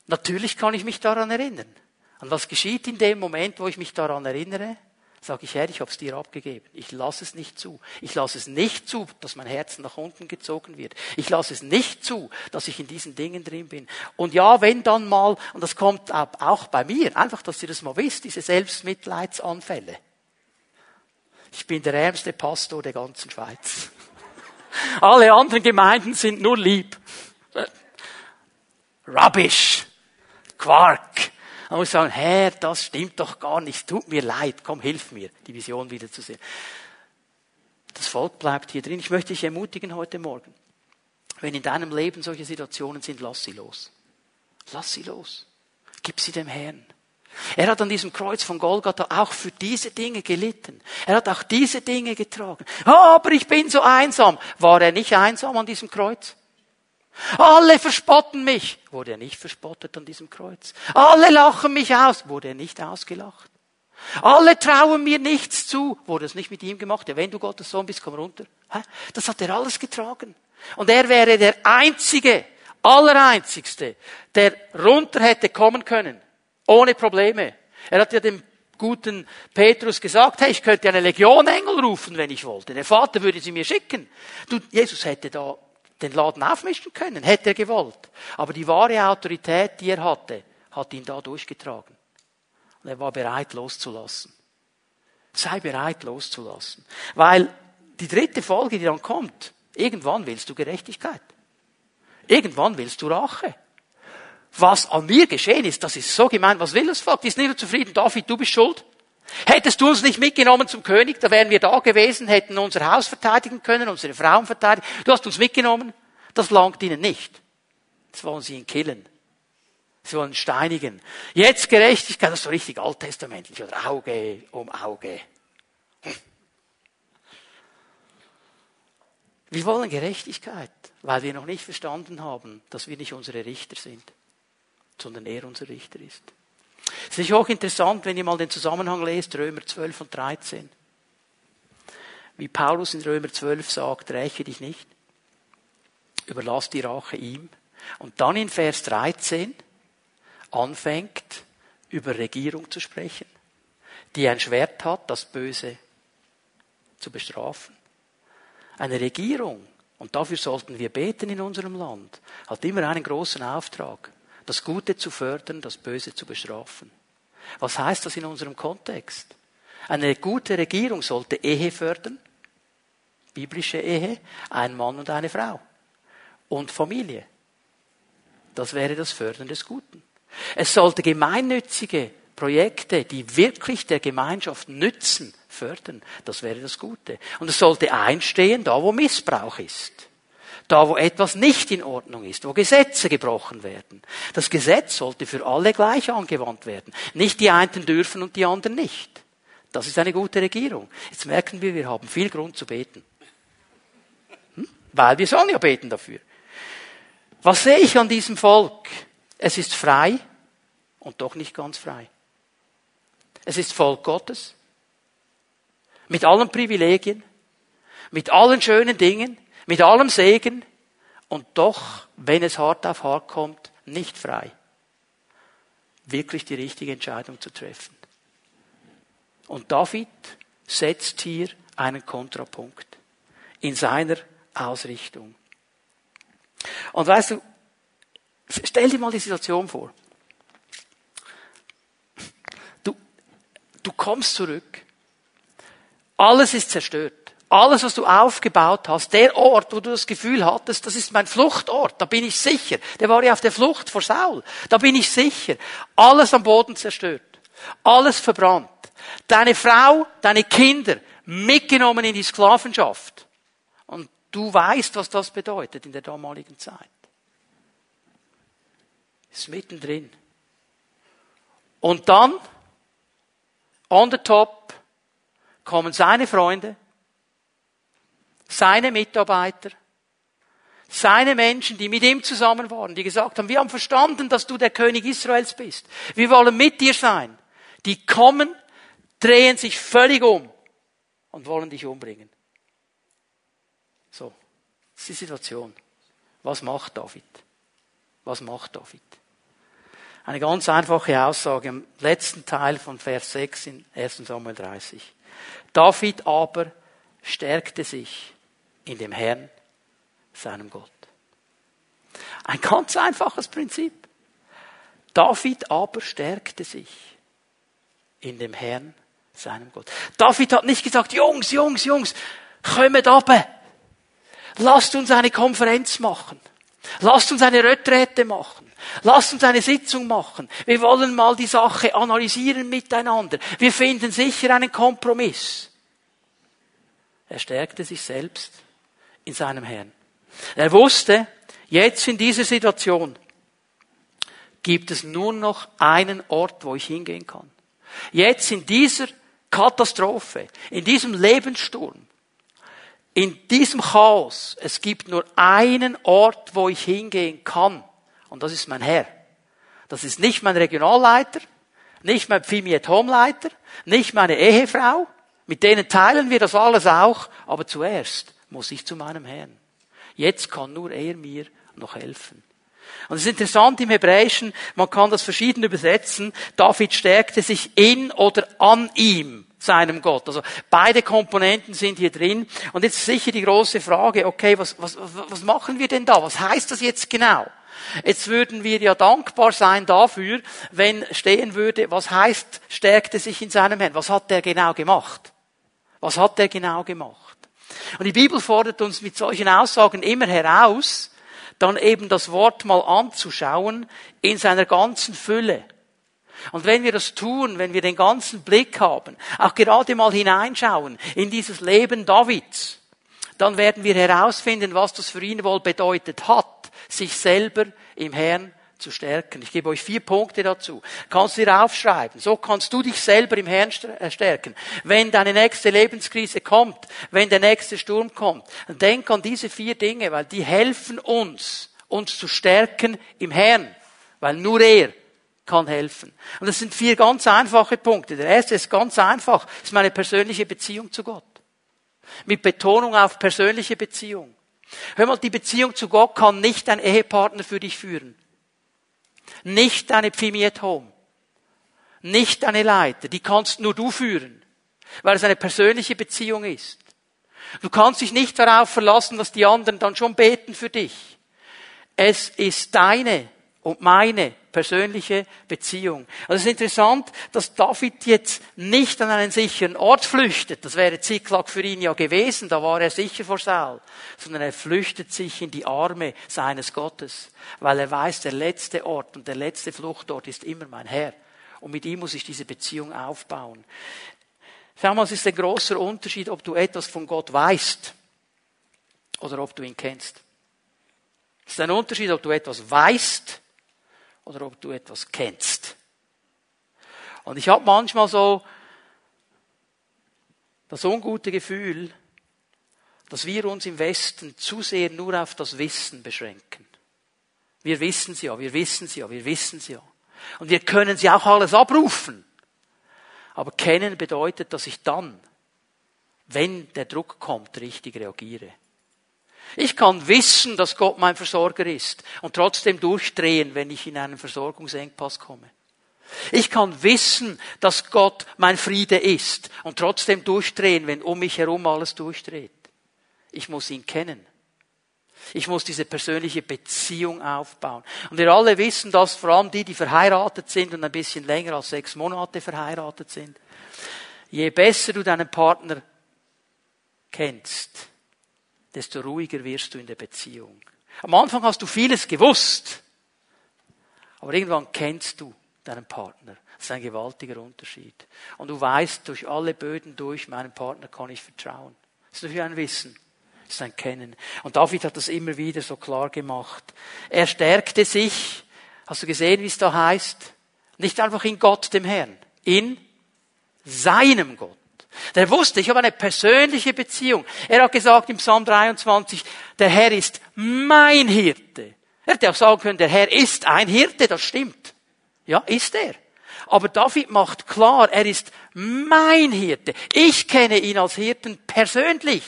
Natürlich kann ich mich daran erinnern. Und was geschieht in dem Moment, wo ich mich daran erinnere? Sage ich, Herr, ich habe es dir abgegeben. Ich lasse es nicht zu. Ich lasse es nicht zu, dass mein Herz nach unten gezogen wird. Ich lasse es nicht zu, dass ich in diesen Dingen drin bin. Und ja, wenn dann mal, und das kommt auch bei mir, einfach, dass ihr das mal wisst, diese Selbstmitleidsanfälle. Ich bin der ärmste Pastor der ganzen Schweiz. Alle anderen Gemeinden sind nur lieb. Rubbish. Quark. Muss sagen, Herr, das stimmt doch gar nicht, tut mir leid, komm, hilf mir, die Vision wieder zu sehen. Das Volk bleibt hier drin. Ich möchte dich ermutigen heute Morgen. Wenn in deinem Leben solche Situationen sind, lass sie los. Lass sie los. Gib sie dem Herrn. Er hat an diesem Kreuz von Golgatha auch für diese Dinge gelitten. Er hat auch diese Dinge getragen. Aber ich bin so einsam. War er nicht einsam an diesem Kreuz? Alle verspotten mich. Wurde er nicht verspottet an diesem Kreuz? Alle lachen mich aus. Wurde er nicht ausgelacht? Alle trauen mir nichts zu. Wurde es nicht mit ihm gemacht? Ja, wenn du Gottes Sohn bist, komm runter. Das hat er alles getragen. Und er wäre der Einzige, Allereinzigste, der runter hätte kommen können. Ohne Probleme. Er hat ja dem guten Petrus gesagt, hey, ich könnte eine Legion Engel rufen, wenn ich wollte. Der Vater würde sie mir schicken. Du, Jesus hätte da den Laden aufmischen können, hätte er gewollt. Aber die wahre Autorität, die er hatte, hat ihn da durchgetragen. Und er war bereit loszulassen. Sei bereit loszulassen. Weil die dritte Folge, die dann kommt, irgendwann willst du Gerechtigkeit. Irgendwann willst du Rache. Was an mir geschehen ist, das ist so gemein. Was will das Volk? Die ist nicht zufrieden. David, du bist schuld. Hättest du uns nicht mitgenommen zum König, da wären wir da gewesen, hätten unser Haus verteidigen können, unsere Frauen verteidigen. Du hast uns mitgenommen. Das langt ihnen nicht. Jetzt wollen sie ihn killen. Sie wollen steinigen. Jetzt Gerechtigkeit, das ist so richtig alttestamentlich, oder Auge um Auge. Wir wollen Gerechtigkeit, weil wir noch nicht verstanden haben, dass wir nicht unsere Richter sind, sondern er unser Richter ist. Es ist auch interessant, wenn ihr mal den Zusammenhang lest, Römer 12 und 13. Wie Paulus in Römer 12 sagt, räche dich nicht, überlass die Rache ihm. Und dann in Vers 13 anfängt, über Regierung zu sprechen, die ein Schwert hat, das Böse zu bestrafen. Eine Regierung, und dafür sollten wir beten in unserem Land, hat immer einen großen Auftrag das Gute zu fördern, das Böse zu bestrafen. Was heißt das in unserem Kontext? Eine gute Regierung sollte Ehe fördern, biblische Ehe, ein Mann und eine Frau und Familie. Das wäre das Fördern des Guten. Es sollte gemeinnützige Projekte, die wirklich der Gemeinschaft nützen, fördern. Das wäre das Gute. Und es sollte einstehen, da wo Missbrauch ist. Da wo etwas nicht in Ordnung ist, wo Gesetze gebrochen werden. Das Gesetz sollte für alle gleich angewandt werden. Nicht die einen dürfen und die anderen nicht. Das ist eine gute Regierung. Jetzt merken wir, wir haben viel Grund zu beten. Hm? Weil wir sollen ja beten dafür. Was sehe ich an diesem Volk? Es ist frei und doch nicht ganz frei. Es ist Volk Gottes. Mit allen Privilegien, mit allen schönen Dingen, mit allem Segen und doch, wenn es hart auf hart kommt, nicht frei. Wirklich die richtige Entscheidung zu treffen. Und David setzt hier einen Kontrapunkt in seiner Ausrichtung. Und weißt du, stell dir mal die Situation vor. Du, du kommst zurück. Alles ist zerstört. Alles, was du aufgebaut hast, der Ort, wo du das Gefühl hattest, das ist mein Fluchtort, da bin ich sicher. Der war ja auf der Flucht vor Saul. Da bin ich sicher. Alles am Boden zerstört. Alles verbrannt. Deine Frau, deine Kinder mitgenommen in die Sklavenschaft. Und du weißt, was das bedeutet in der damaligen Zeit. Ist mittendrin. Und dann, on the top, kommen seine Freunde, seine Mitarbeiter, seine Menschen, die mit ihm zusammen waren, die gesagt haben, wir haben verstanden, dass du der König Israels bist. Wir wollen mit dir sein. Die kommen drehen sich völlig um und wollen dich umbringen. So, das ist die Situation. Was macht David? Was macht David? Eine ganz einfache Aussage im letzten Teil von Vers 6 in 1 Samuel 30. David aber stärkte sich in dem Herrn, seinem Gott. Ein ganz einfaches Prinzip. David aber stärkte sich in dem Herrn, seinem Gott. David hat nicht gesagt, Jungs, Jungs, Jungs, kommt ab. Lasst uns eine Konferenz machen. Lasst uns eine Retrette machen. Lasst uns eine Sitzung machen. Wir wollen mal die Sache analysieren miteinander. Wir finden sicher einen Kompromiss. Er stärkte sich selbst in seinem Herrn. Er wusste, jetzt in dieser Situation gibt es nur noch einen Ort, wo ich hingehen kann. Jetzt in dieser Katastrophe, in diesem Lebenssturm, in diesem Chaos, es gibt nur einen Ort, wo ich hingehen kann. Und das ist mein Herr. Das ist nicht mein Regionalleiter, nicht mein Pfimiet Homeleiter, nicht meine Ehefrau. Mit denen teilen wir das alles auch. Aber zuerst muss ich zu meinem Herrn. Jetzt kann nur er mir noch helfen. Und es ist interessant im Hebräischen, man kann das verschieden übersetzen. David stärkte sich in oder an ihm, seinem Gott. Also beide Komponenten sind hier drin. Und jetzt sicher die große Frage, okay, was, was, was machen wir denn da? Was heißt das jetzt genau? Jetzt würden wir ja dankbar sein dafür, wenn stehen würde, was heißt, stärkte sich in seinem Herrn? Was hat der genau gemacht? Was hat der genau gemacht? Und die Bibel fordert uns mit solchen Aussagen immer heraus, dann eben das Wort mal anzuschauen in seiner ganzen Fülle. Und wenn wir das tun, wenn wir den ganzen Blick haben, auch gerade mal hineinschauen in dieses Leben Davids, dann werden wir herausfinden, was das für ihn wohl bedeutet hat, sich selber im Herrn zu stärken. Ich gebe euch vier Punkte dazu. Kannst du dir aufschreiben. So kannst du dich selber im Herrn äh, stärken. Wenn deine nächste Lebenskrise kommt, wenn der nächste Sturm kommt, dann denk an diese vier Dinge, weil die helfen uns, uns zu stärken im Herrn. Weil nur er kann helfen. Und das sind vier ganz einfache Punkte. Der erste ist ganz einfach, ist meine persönliche Beziehung zu Gott. Mit Betonung auf persönliche Beziehung. Hör mal, die Beziehung zu Gott kann nicht ein Ehepartner für dich führen. Nicht deine Pfimiet Home. Nicht deine Leiter. Die kannst nur du führen. Weil es eine persönliche Beziehung ist. Du kannst dich nicht darauf verlassen, dass die anderen dann schon beten für dich. Es ist deine und meine persönliche Beziehung. Also es ist interessant, dass David jetzt nicht an einen sicheren Ort flüchtet. Das wäre Ziklag für ihn ja gewesen, da war er sicher vor Saul. Sondern er flüchtet sich in die Arme seines Gottes, weil er weiß, der letzte Ort und der letzte Fluchtort ist immer mein Herr. Und mit ihm muss ich diese Beziehung aufbauen. Schau mal, es ist ein großer Unterschied, ob du etwas von Gott weißt oder ob du ihn kennst. Es ist ein Unterschied, ob du etwas weißt oder ob du etwas kennst. Und ich habe manchmal so das ungute Gefühl, dass wir uns im Westen zu sehr nur auf das Wissen beschränken. Wir wissen es ja, wir wissen es ja, wir wissen es ja. Und wir können sie auch alles abrufen. Aber kennen bedeutet, dass ich dann, wenn der Druck kommt, richtig reagiere. Ich kann wissen, dass Gott mein Versorger ist und trotzdem durchdrehen, wenn ich in einen Versorgungsengpass komme. Ich kann wissen, dass Gott mein Friede ist und trotzdem durchdrehen, wenn um mich herum alles durchdreht. Ich muss ihn kennen. Ich muss diese persönliche Beziehung aufbauen. Und wir alle wissen dass vor allem die, die verheiratet sind und ein bisschen länger als sechs Monate verheiratet sind. Je besser du deinen Partner kennst, desto ruhiger wirst du in der Beziehung. Am Anfang hast du vieles gewusst, aber irgendwann kennst du deinen Partner. Das ist ein gewaltiger Unterschied. Und du weißt durch alle Böden durch, meinem Partner kann ich vertrauen. Das ist natürlich ein Wissen. Das ist ein Kennen. Und David hat das immer wieder so klar gemacht. Er stärkte sich. Hast du gesehen, wie es da heißt? Nicht einfach in Gott, dem Herrn. In seinem Gott. Der wusste, ich habe eine persönliche Beziehung. Er hat gesagt im Psalm 23, der Herr ist mein Hirte. Er hätte auch sagen können, der Herr ist ein Hirte, das stimmt. Ja, ist er. Aber David macht klar, er ist mein Hirte. Ich kenne ihn als Hirten persönlich.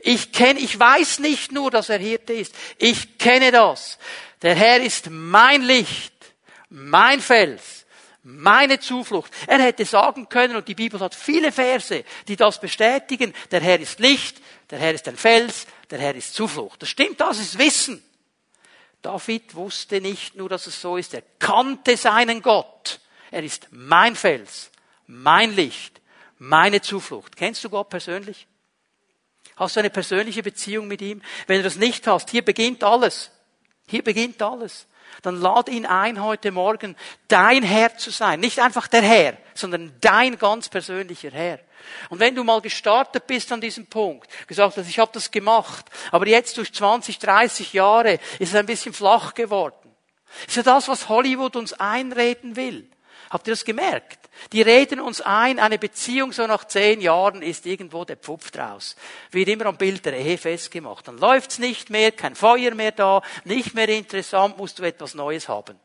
Ich kenne, ich weiß nicht nur, dass er Hirte ist. Ich kenne das. Der Herr ist mein Licht, mein Fels meine Zuflucht. Er hätte sagen können, und die Bibel hat viele Verse, die das bestätigen, der Herr ist Licht, der Herr ist ein Fels, der Herr ist Zuflucht. Das stimmt, das ist Wissen. David wusste nicht nur, dass es so ist, er kannte seinen Gott. Er ist mein Fels, mein Licht, meine Zuflucht. Kennst du Gott persönlich? Hast du eine persönliche Beziehung mit ihm? Wenn du das nicht hast, hier beginnt alles. Hier beginnt alles dann lad ihn ein, heute Morgen dein Herr zu sein. Nicht einfach der Herr, sondern dein ganz persönlicher Herr. Und wenn du mal gestartet bist an diesem Punkt, gesagt hast, ich habe das gemacht, aber jetzt durch 20, 30 Jahre ist es ein bisschen flach geworden. Ist ja das, was Hollywood uns einreden will. Habt ihr das gemerkt? Die reden uns ein, eine Beziehung so nach zehn Jahren ist irgendwo der Pfupf draus. Wird immer am Bild der Ehe festgemacht. Dann läuft's nicht mehr, kein Feuer mehr da, nicht mehr interessant, musst du etwas Neues haben.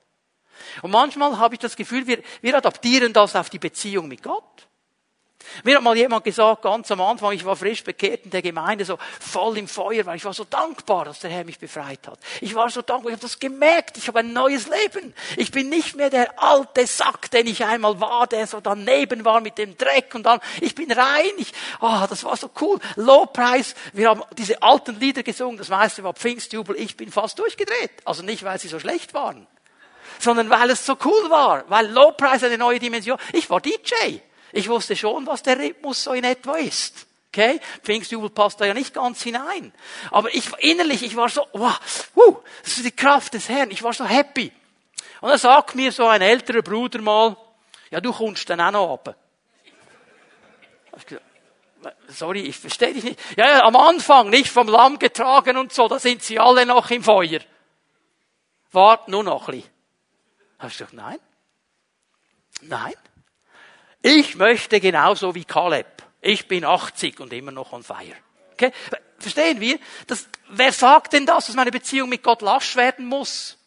Und manchmal habe ich das Gefühl, wir, wir adaptieren das auf die Beziehung mit Gott. Mir hat mal jemand gesagt, ganz am Anfang, ich war frisch bekehrt in der Gemeinde, so voll im Feuer, weil ich war so dankbar, dass der Herr mich befreit hat. Ich war so dankbar, ich habe das gemerkt, ich habe ein neues Leben. Ich bin nicht mehr der alte Sack, den ich einmal war, der so daneben war mit dem Dreck und dann, ich bin rein, ich, oh, das war so cool. Lowpreis, wir haben diese alten Lieder gesungen, das meiste war Pfingstjubel, ich bin fast durchgedreht. Also nicht, weil sie so schlecht waren, sondern weil es so cool war, weil Lowpreis eine neue Dimension, ich war DJ. Ich wusste schon, was der Rhythmus so in etwa ist. Okay? Pfingstjubel passt da ja nicht ganz hinein. Aber ich, innerlich, ich war so, wow, uh, das ist die Kraft des Herrn. Ich war so happy. Und dann sagt mir so ein älterer Bruder mal, ja, du kommst dann auch noch ab. Sorry, ich verstehe dich nicht. Ja, ja, am Anfang, nicht vom Lamm getragen und so, da sind sie alle noch im Feuer. Wart nur noch ein bisschen. Hast du gesagt, nein? Nein? Ich möchte genauso wie Kaleb. Ich bin 80 und immer noch on fire. Okay? Verstehen wir? Das, wer sagt denn das, dass meine Beziehung mit Gott lasch werden muss?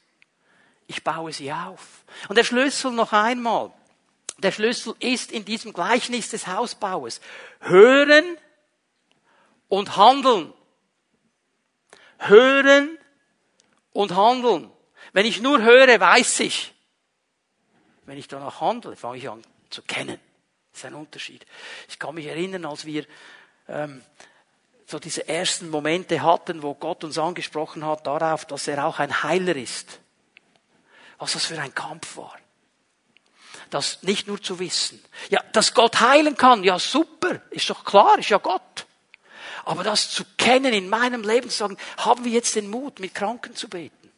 Ich baue sie auf. Und der Schlüssel noch einmal. Der Schlüssel ist in diesem Gleichnis des Hausbaues. Hören und handeln. Hören und handeln. Wenn ich nur höre, weiß ich. Wenn ich danach handle, fange ich an zu kennen. Das ist ein Unterschied. Ich kann mich erinnern, als wir ähm, so diese ersten Momente hatten, wo Gott uns angesprochen hat darauf, dass er auch ein Heiler ist. Was das für ein Kampf war. Das nicht nur zu wissen. Ja, dass Gott heilen kann, ja super, ist doch klar, ist ja Gott. Aber das zu kennen in meinem Leben, zu sagen, haben wir jetzt den Mut, mit Kranken zu beten?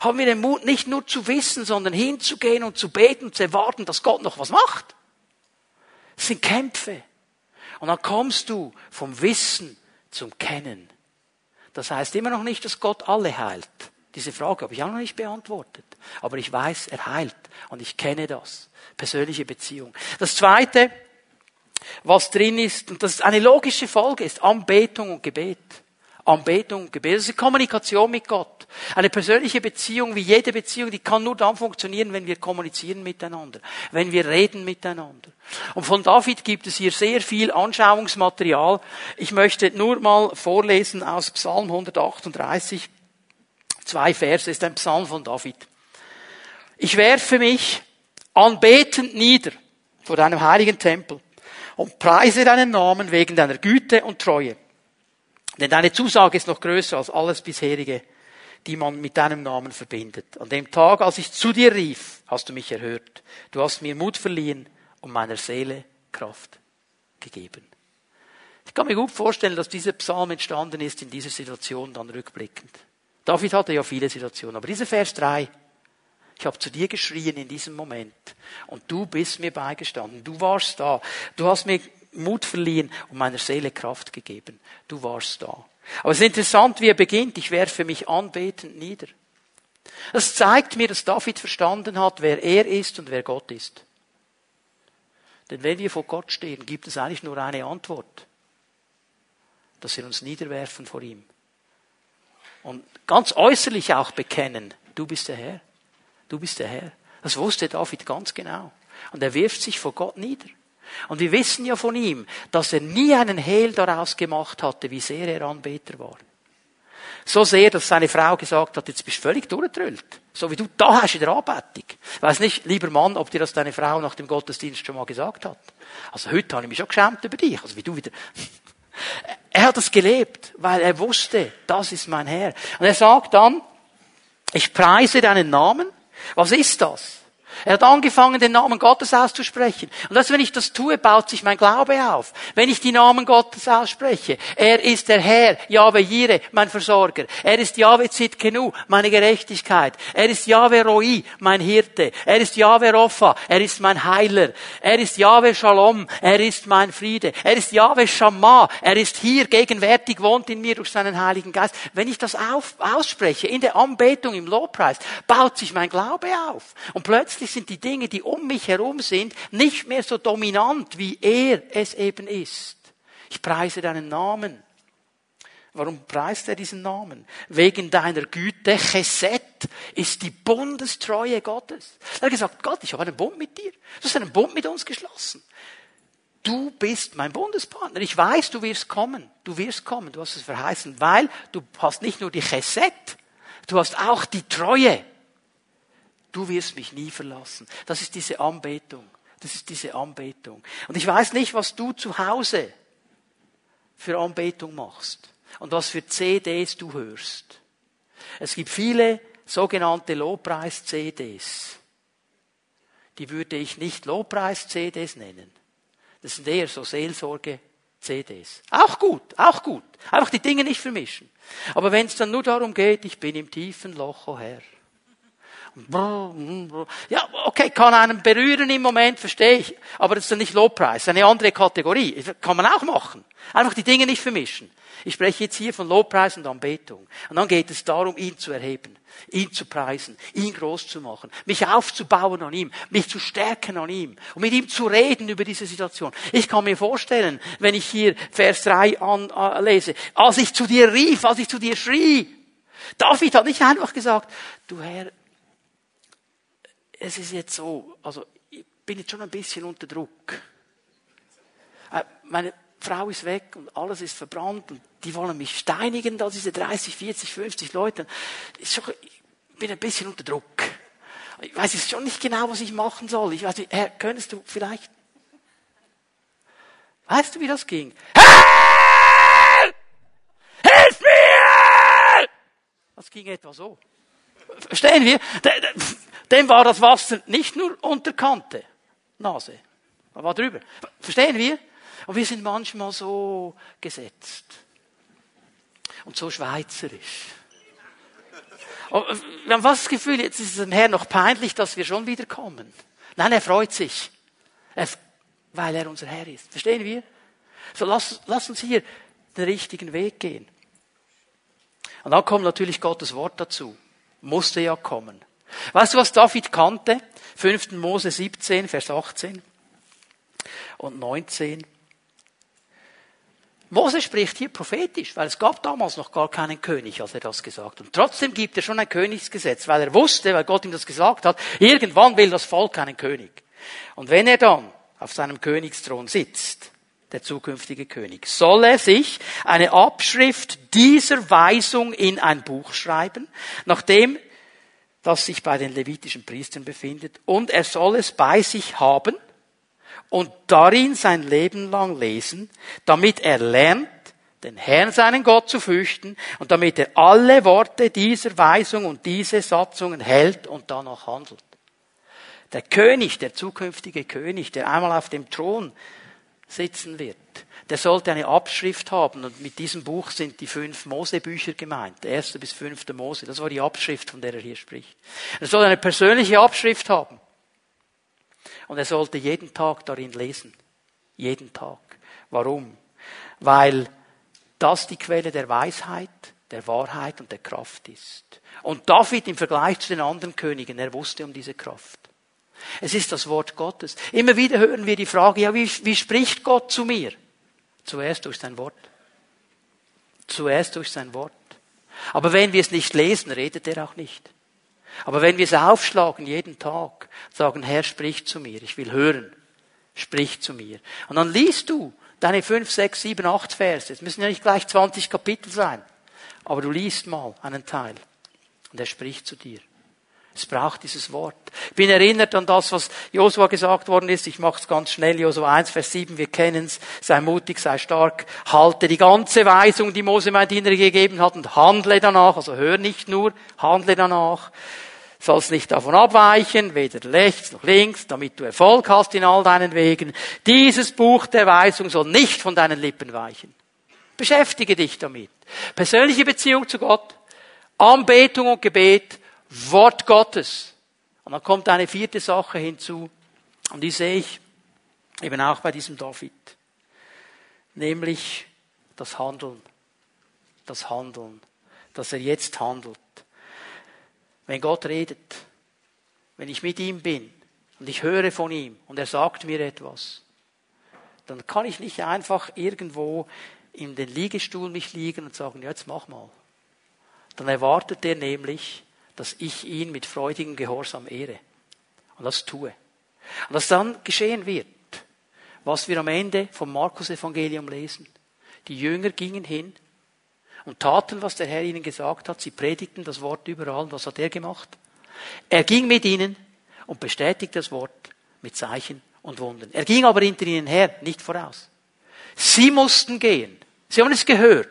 Haben wir den Mut, nicht nur zu wissen, sondern hinzugehen und zu beten und zu erwarten, dass Gott noch was macht? Das sind Kämpfe. Und dann kommst du vom Wissen zum Kennen. Das heißt immer noch nicht, dass Gott alle heilt. Diese Frage habe ich auch noch nicht beantwortet. Aber ich weiß, er heilt. Und ich kenne das. Persönliche Beziehung. Das zweite, was drin ist, und das ist eine logische Folge, ist Anbetung und Gebet. Anbetung Gebet. Das ist Kommunikation mit Gott. Eine persönliche Beziehung, wie jede Beziehung, die kann nur dann funktionieren, wenn wir kommunizieren miteinander, wenn wir reden miteinander. Und von David gibt es hier sehr viel Anschauungsmaterial. Ich möchte nur mal vorlesen aus Psalm 138. Zwei Verse ist ein Psalm von David. Ich werfe mich anbetend nieder vor deinem heiligen Tempel und preise deinen Namen wegen deiner Güte und Treue. Denn deine Zusage ist noch größer als alles bisherige, die man mit deinem Namen verbindet. An dem Tag, als ich zu dir rief, hast du mich erhört. Du hast mir Mut verliehen und meiner Seele Kraft gegeben. Ich kann mir gut vorstellen, dass dieser Psalm entstanden ist in dieser Situation dann rückblickend. David hatte ja viele Situationen, aber dieser Vers 3, ich habe zu dir geschrien in diesem Moment und du bist mir beigestanden. Du warst da. Du hast mir Mut verliehen und meiner Seele Kraft gegeben. Du warst da. Aber es ist interessant, wie er beginnt. Ich werfe mich anbetend nieder. Das zeigt mir, dass David verstanden hat, wer er ist und wer Gott ist. Denn wenn wir vor Gott stehen, gibt es eigentlich nur eine Antwort. Dass wir uns niederwerfen vor ihm. Und ganz äußerlich auch bekennen, du bist der Herr. Du bist der Herr. Das wusste David ganz genau. Und er wirft sich vor Gott nieder. Und wir wissen ja von ihm, dass er nie einen Hehl daraus gemacht hatte, wie sehr er Anbeter war. So sehr, dass seine Frau gesagt hat, jetzt bist du völlig durchgedrüllt. So wie du da hast in der Anbetung. Ich weiß nicht, lieber Mann, ob dir das deine Frau nach dem Gottesdienst schon mal gesagt hat. Also heute habe ich mich schon geschämt über dich. Also wie du wieder. Er hat das gelebt, weil er wusste, das ist mein Herr. Und er sagt dann, ich preise deinen Namen. Was ist das? Er hat angefangen, den Namen Gottes auszusprechen. Und das, wenn ich das tue, baut sich mein Glaube auf. Wenn ich die Namen Gottes ausspreche. Er ist der Herr, Yahweh Jire, mein Versorger. Er ist Yahweh Zitkenu, meine Gerechtigkeit. Er ist Yahweh Roi, mein Hirte. Er ist Yahweh Rofa, er ist mein Heiler. Er ist Yahweh Shalom, er ist mein Friede. Er ist Yahweh Shammah, er ist hier gegenwärtig, wohnt in mir durch seinen Heiligen Geist. Wenn ich das auf, ausspreche, in der Anbetung, im Lobpreis, baut sich mein Glaube auf. Und plötzlich sind die Dinge, die um mich herum sind, nicht mehr so dominant, wie er es eben ist. Ich preise deinen Namen. Warum preist er diesen Namen? Wegen deiner Güte. Chesed ist die Bundestreue Gottes. Er hat gesagt, Gott, ich habe einen Bund mit dir. Du hast einen Bund mit uns geschlossen. Du bist mein Bundespartner. Ich weiß, du wirst kommen. Du wirst kommen. Du hast es verheißen, weil du hast nicht nur die Chesed, du hast auch die Treue. Du wirst mich nie verlassen. Das ist diese Anbetung. Das ist diese Anbetung. Und ich weiß nicht, was du zu Hause für Anbetung machst und was für CDs du hörst. Es gibt viele sogenannte Lobpreis-CDs. Die würde ich nicht Lobpreis-CDs nennen. Das sind eher so Seelsorge-CDs. Auch gut, auch gut. Einfach die Dinge nicht vermischen. Aber wenn es dann nur darum geht, ich bin im tiefen Loch, oh Herr. Ja, okay, kann einen berühren im Moment, verstehe ich. Aber das ist dann nicht Lobpreis, eine andere Kategorie. Kann man auch machen. Einfach die Dinge nicht vermischen. Ich spreche jetzt hier von Lobpreis und Anbetung. Und dann geht es darum, ihn zu erheben, ihn zu preisen, ihn groß zu machen, mich aufzubauen an ihm, mich zu stärken an ihm und mit ihm zu reden über diese Situation. Ich kann mir vorstellen, wenn ich hier Vers 3 anlese, als ich zu dir rief, als ich zu dir schrie, David hat nicht einfach gesagt, du Herr, es ist jetzt so, also ich bin jetzt schon ein bisschen unter Druck. Äh, meine Frau ist weg und alles ist verbrannt und die wollen mich steinigen, da diese 30, 40, 50 Leute. Ich bin ein bisschen unter Druck. Ich weiß jetzt schon nicht genau, was ich machen soll. Ich weiß nicht, Herr, könntest du vielleicht... Weißt du, wie das ging? Herr! Hilf mir! Das ging etwa so. Verstehen wir? Dem war das Wasser nicht nur unter Kante, Nase, er war drüber. Verstehen wir? Und wir sind manchmal so gesetzt und so schweizerisch. Wir haben fast das Gefühl, jetzt ist es dem Herrn noch peinlich, dass wir schon wieder kommen. Nein, er freut sich, weil er unser Herr ist. Verstehen wir? So lass, lass uns hier den richtigen Weg gehen. Und dann kommt natürlich Gottes Wort dazu. Musste ja kommen. Weißt du, was David kannte? 5. Mose 17, Vers 18 und 19. Mose spricht hier prophetisch, weil es gab damals noch gar keinen König, als er das gesagt hat. Und trotzdem gibt er schon ein Königsgesetz, weil er wusste, weil Gott ihm das gesagt hat, irgendwann will das Volk einen König. Und wenn er dann auf seinem Königsthron sitzt, der zukünftige König, soll er sich eine Abschrift dieser Weisung in ein Buch schreiben, nachdem das sich bei den levitischen Priestern befindet, und er soll es bei sich haben und darin sein Leben lang lesen, damit er lernt, den Herrn seinen Gott zu fürchten und damit er alle Worte dieser Weisung und diese Satzungen hält und danach handelt. Der König, der zukünftige König, der einmal auf dem Thron sitzen wird, der sollte eine Abschrift haben und mit diesem Buch sind die fünf Mosebücher gemeint, der erste bis fünfte Mose, das war die Abschrift, von der er hier spricht. Er soll eine persönliche Abschrift haben. Und er sollte jeden Tag darin lesen. Jeden Tag. Warum? Weil das die Quelle der Weisheit, der Wahrheit und der Kraft ist. Und David im Vergleich zu den anderen Königen, er wusste um diese Kraft. Es ist das Wort Gottes. Immer wieder hören wir die Frage, ja, wie, wie spricht Gott zu mir? Zuerst durch sein Wort. Zuerst durch sein Wort. Aber wenn wir es nicht lesen, redet er auch nicht. Aber wenn wir es aufschlagen jeden Tag, sagen, Herr, sprich zu mir, ich will hören, sprich zu mir. Und dann liest du deine fünf, sechs, sieben, acht Verse. Es müssen ja nicht gleich 20 Kapitel sein. Aber du liest mal einen Teil. Und er spricht zu dir. Es braucht dieses Wort. Ich bin erinnert an das, was Josua gesagt worden ist. Ich mache es ganz schnell. Josua 1, Vers 7, wir kennen es. Sei mutig, sei stark. Halte die ganze Weisung, die Mose mein Diener gegeben hat und handle danach. Also hör nicht nur, handle danach. Sollst nicht davon abweichen, weder rechts noch links, damit du Erfolg hast in all deinen Wegen. Dieses Buch der Weisung soll nicht von deinen Lippen weichen. Beschäftige dich damit. Persönliche Beziehung zu Gott, Anbetung und Gebet, Wort Gottes. Und dann kommt eine vierte Sache hinzu, und die sehe ich eben auch bei diesem David, nämlich das Handeln. Das Handeln, dass er jetzt handelt. Wenn Gott redet, wenn ich mit ihm bin und ich höre von ihm und er sagt mir etwas, dann kann ich nicht einfach irgendwo in den Liegestuhl mich liegen und sagen, ja, jetzt mach mal. Dann erwartet er nämlich, dass ich ihn mit freudigem Gehorsam ehre. Und das tue. Und dass dann geschehen wird, was wir am Ende vom Markus-Evangelium lesen. Die Jünger gingen hin und taten, was der Herr ihnen gesagt hat. Sie predigten das Wort überall. Was hat er gemacht? Er ging mit ihnen und bestätigte das Wort mit Zeichen und Wundern. Er ging aber hinter ihnen her, nicht voraus. Sie mussten gehen. Sie haben es gehört.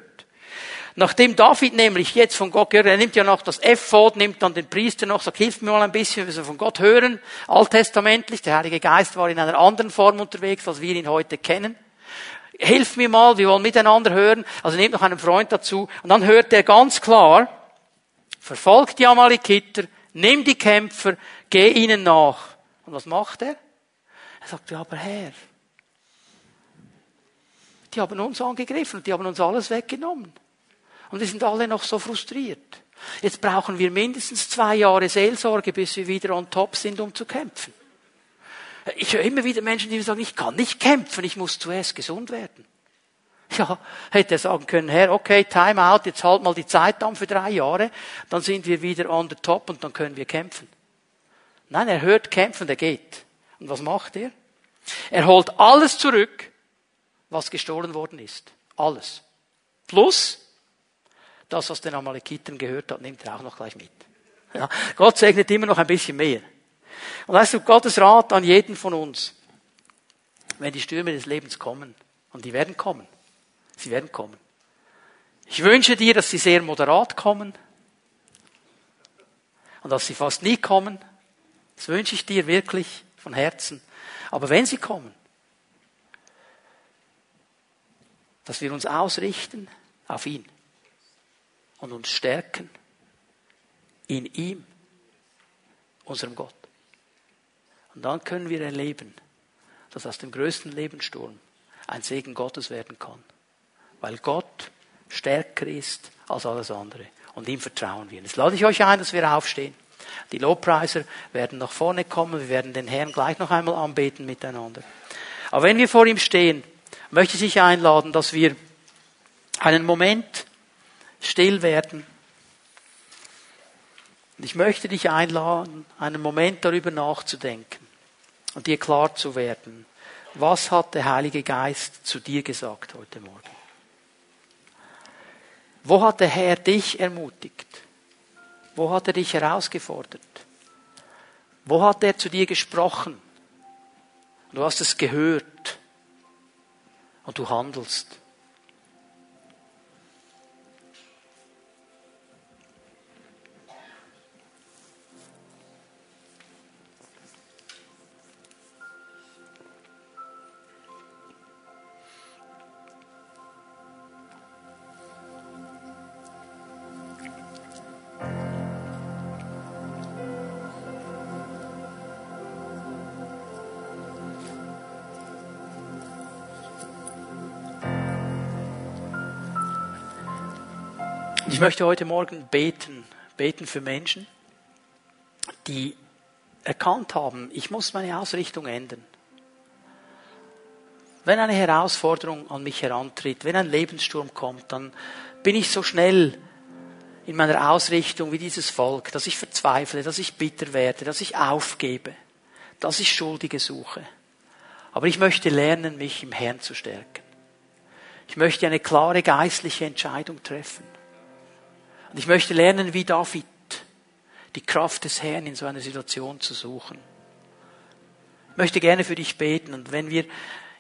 Nachdem David nämlich jetzt von Gott gehört, er nimmt ja noch das Ephod, nimmt dann den Priester noch, sagt, hilf mir mal ein bisschen, wir von Gott hören, alttestamentlich. Der Heilige Geist war in einer anderen Form unterwegs, als wir ihn heute kennen. Hilf mir mal, wir wollen miteinander hören. Also nimmt noch einen Freund dazu. Und dann hört er ganz klar, verfolgt die Amalekiter, nimm die Kämpfer, geh ihnen nach. Und was macht er? Er sagt, ja, aber Herr, die haben uns angegriffen und die haben uns alles weggenommen. Und wir sind alle noch so frustriert. Jetzt brauchen wir mindestens zwei Jahre Seelsorge, bis wir wieder on top sind, um zu kämpfen. Ich höre immer wieder Menschen, die sagen, ich kann nicht kämpfen, ich muss zuerst gesund werden. Ja, hätte er sagen können, Herr, okay, time out, jetzt halt mal die Zeit an für drei Jahre, dann sind wir wieder on the top und dann können wir kämpfen. Nein, er hört kämpfen, der geht. Und was macht er? Er holt alles zurück, was gestohlen worden ist. Alles. Plus das, was den Amalekiten gehört hat, nimmt er auch noch gleich mit. Ja, Gott segnet immer noch ein bisschen mehr. Und weißt du, Gottes Rat an jeden von uns, wenn die Stürme des Lebens kommen, und die werden kommen, sie werden kommen. Ich wünsche dir, dass sie sehr moderat kommen. und dass sie fast nie kommen. Das wünsche ich dir wirklich von Herzen. Aber wenn sie kommen, dass wir uns ausrichten auf ihn und uns stärken in ihm, unserem Gott. Und dann können wir erleben, dass aus dem größten Lebenssturm ein Segen Gottes werden kann. Weil Gott stärker ist als alles andere. Und ihm vertrauen wir. Jetzt lade ich euch ein, dass wir aufstehen. Die Lobpreiser werden nach vorne kommen. Wir werden den Herrn gleich noch einmal anbeten miteinander. Aber wenn wir vor ihm stehen, möchte ich dich einladen, dass wir einen Moment still werden. Und ich möchte dich einladen, einen Moment darüber nachzudenken und dir klar zu werden, was hat der Heilige Geist zu dir gesagt heute Morgen? Wo hat der Herr dich ermutigt? Wo hat er dich herausgefordert? Wo hat er zu dir gesprochen? Du hast es gehört und du handelst. Möchte heute Morgen beten, beten für Menschen, die erkannt haben, ich muss meine Ausrichtung ändern. Wenn eine Herausforderung an mich herantritt, wenn ein Lebenssturm kommt, dann bin ich so schnell in meiner Ausrichtung wie dieses Volk, dass ich verzweifle, dass ich bitter werde, dass ich aufgebe, dass ich Schuldige suche. Aber ich möchte lernen, mich im Herrn zu stärken. Ich möchte eine klare geistliche Entscheidung treffen. Und ich möchte lernen, wie David, die Kraft des Herrn in so einer Situation zu suchen. Ich möchte gerne für dich beten. Und wenn wir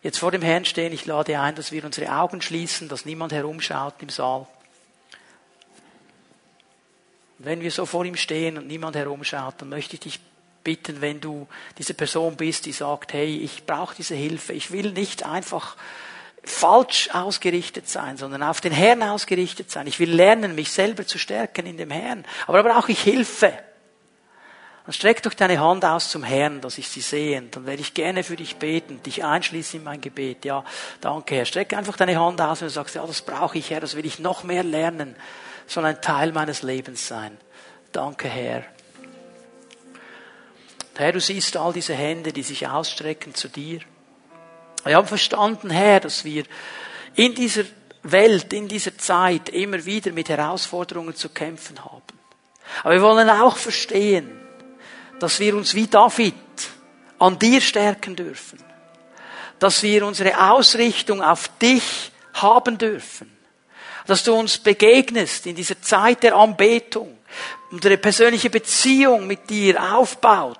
jetzt vor dem Herrn stehen, ich lade ein, dass wir unsere Augen schließen, dass niemand herumschaut im Saal. Und wenn wir so vor ihm stehen und niemand herumschaut, dann möchte ich dich bitten, wenn du diese Person bist, die sagt, hey, ich brauche diese Hilfe. Ich will nicht einfach falsch ausgerichtet sein, sondern auf den Herrn ausgerichtet sein. Ich will lernen, mich selber zu stärken in dem Herrn. Aber da brauche ich Hilfe. Dann streck doch deine Hand aus zum Herrn, dass ich sie sehe. Und dann werde ich gerne für dich beten, dich einschließen in mein Gebet. Ja, danke Herr. Streck einfach deine Hand aus und du sagst, ja, das brauche ich Herr, das will ich noch mehr lernen. Soll ein Teil meines Lebens sein. Danke Herr. Herr, du siehst all diese Hände, die sich ausstrecken zu dir. Wir haben verstanden, Herr, dass wir in dieser Welt, in dieser Zeit immer wieder mit Herausforderungen zu kämpfen haben. Aber wir wollen auch verstehen, dass wir uns wie David an dir stärken dürfen. Dass wir unsere Ausrichtung auf dich haben dürfen. Dass du uns begegnest in dieser Zeit der Anbetung. Unsere persönliche Beziehung mit dir aufbaut.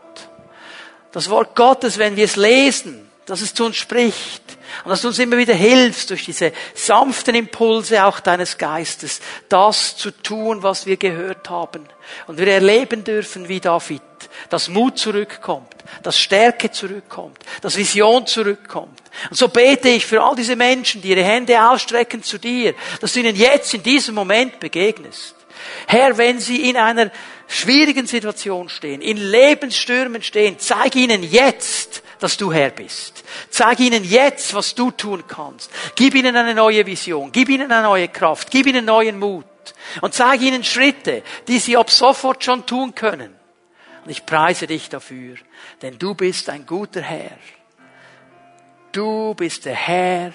Das Wort Gottes, wenn wir es lesen, dass es zu uns spricht und dass du uns immer wieder hilfst, durch diese sanften Impulse auch deines Geistes, das zu tun, was wir gehört haben. Und wir erleben dürfen, wie David, dass Mut zurückkommt, dass Stärke zurückkommt, dass Vision zurückkommt. Und so bete ich für all diese Menschen, die ihre Hände ausstrecken zu dir, dass du ihnen jetzt in diesem Moment begegnest. Herr, wenn sie in einer schwierigen Situation stehen, in Lebensstürmen stehen, zeig ihnen jetzt, dass du Herr bist. Zeig ihnen jetzt, was du tun kannst. Gib ihnen eine neue Vision. Gib ihnen eine neue Kraft. Gib ihnen neuen Mut. Und zeig ihnen Schritte, die sie ab sofort schon tun können. Und ich preise dich dafür, denn du bist ein guter Herr. Du bist der Herr,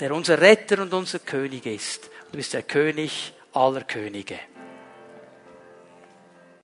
der unser Retter und unser König ist. Du bist der König aller Könige.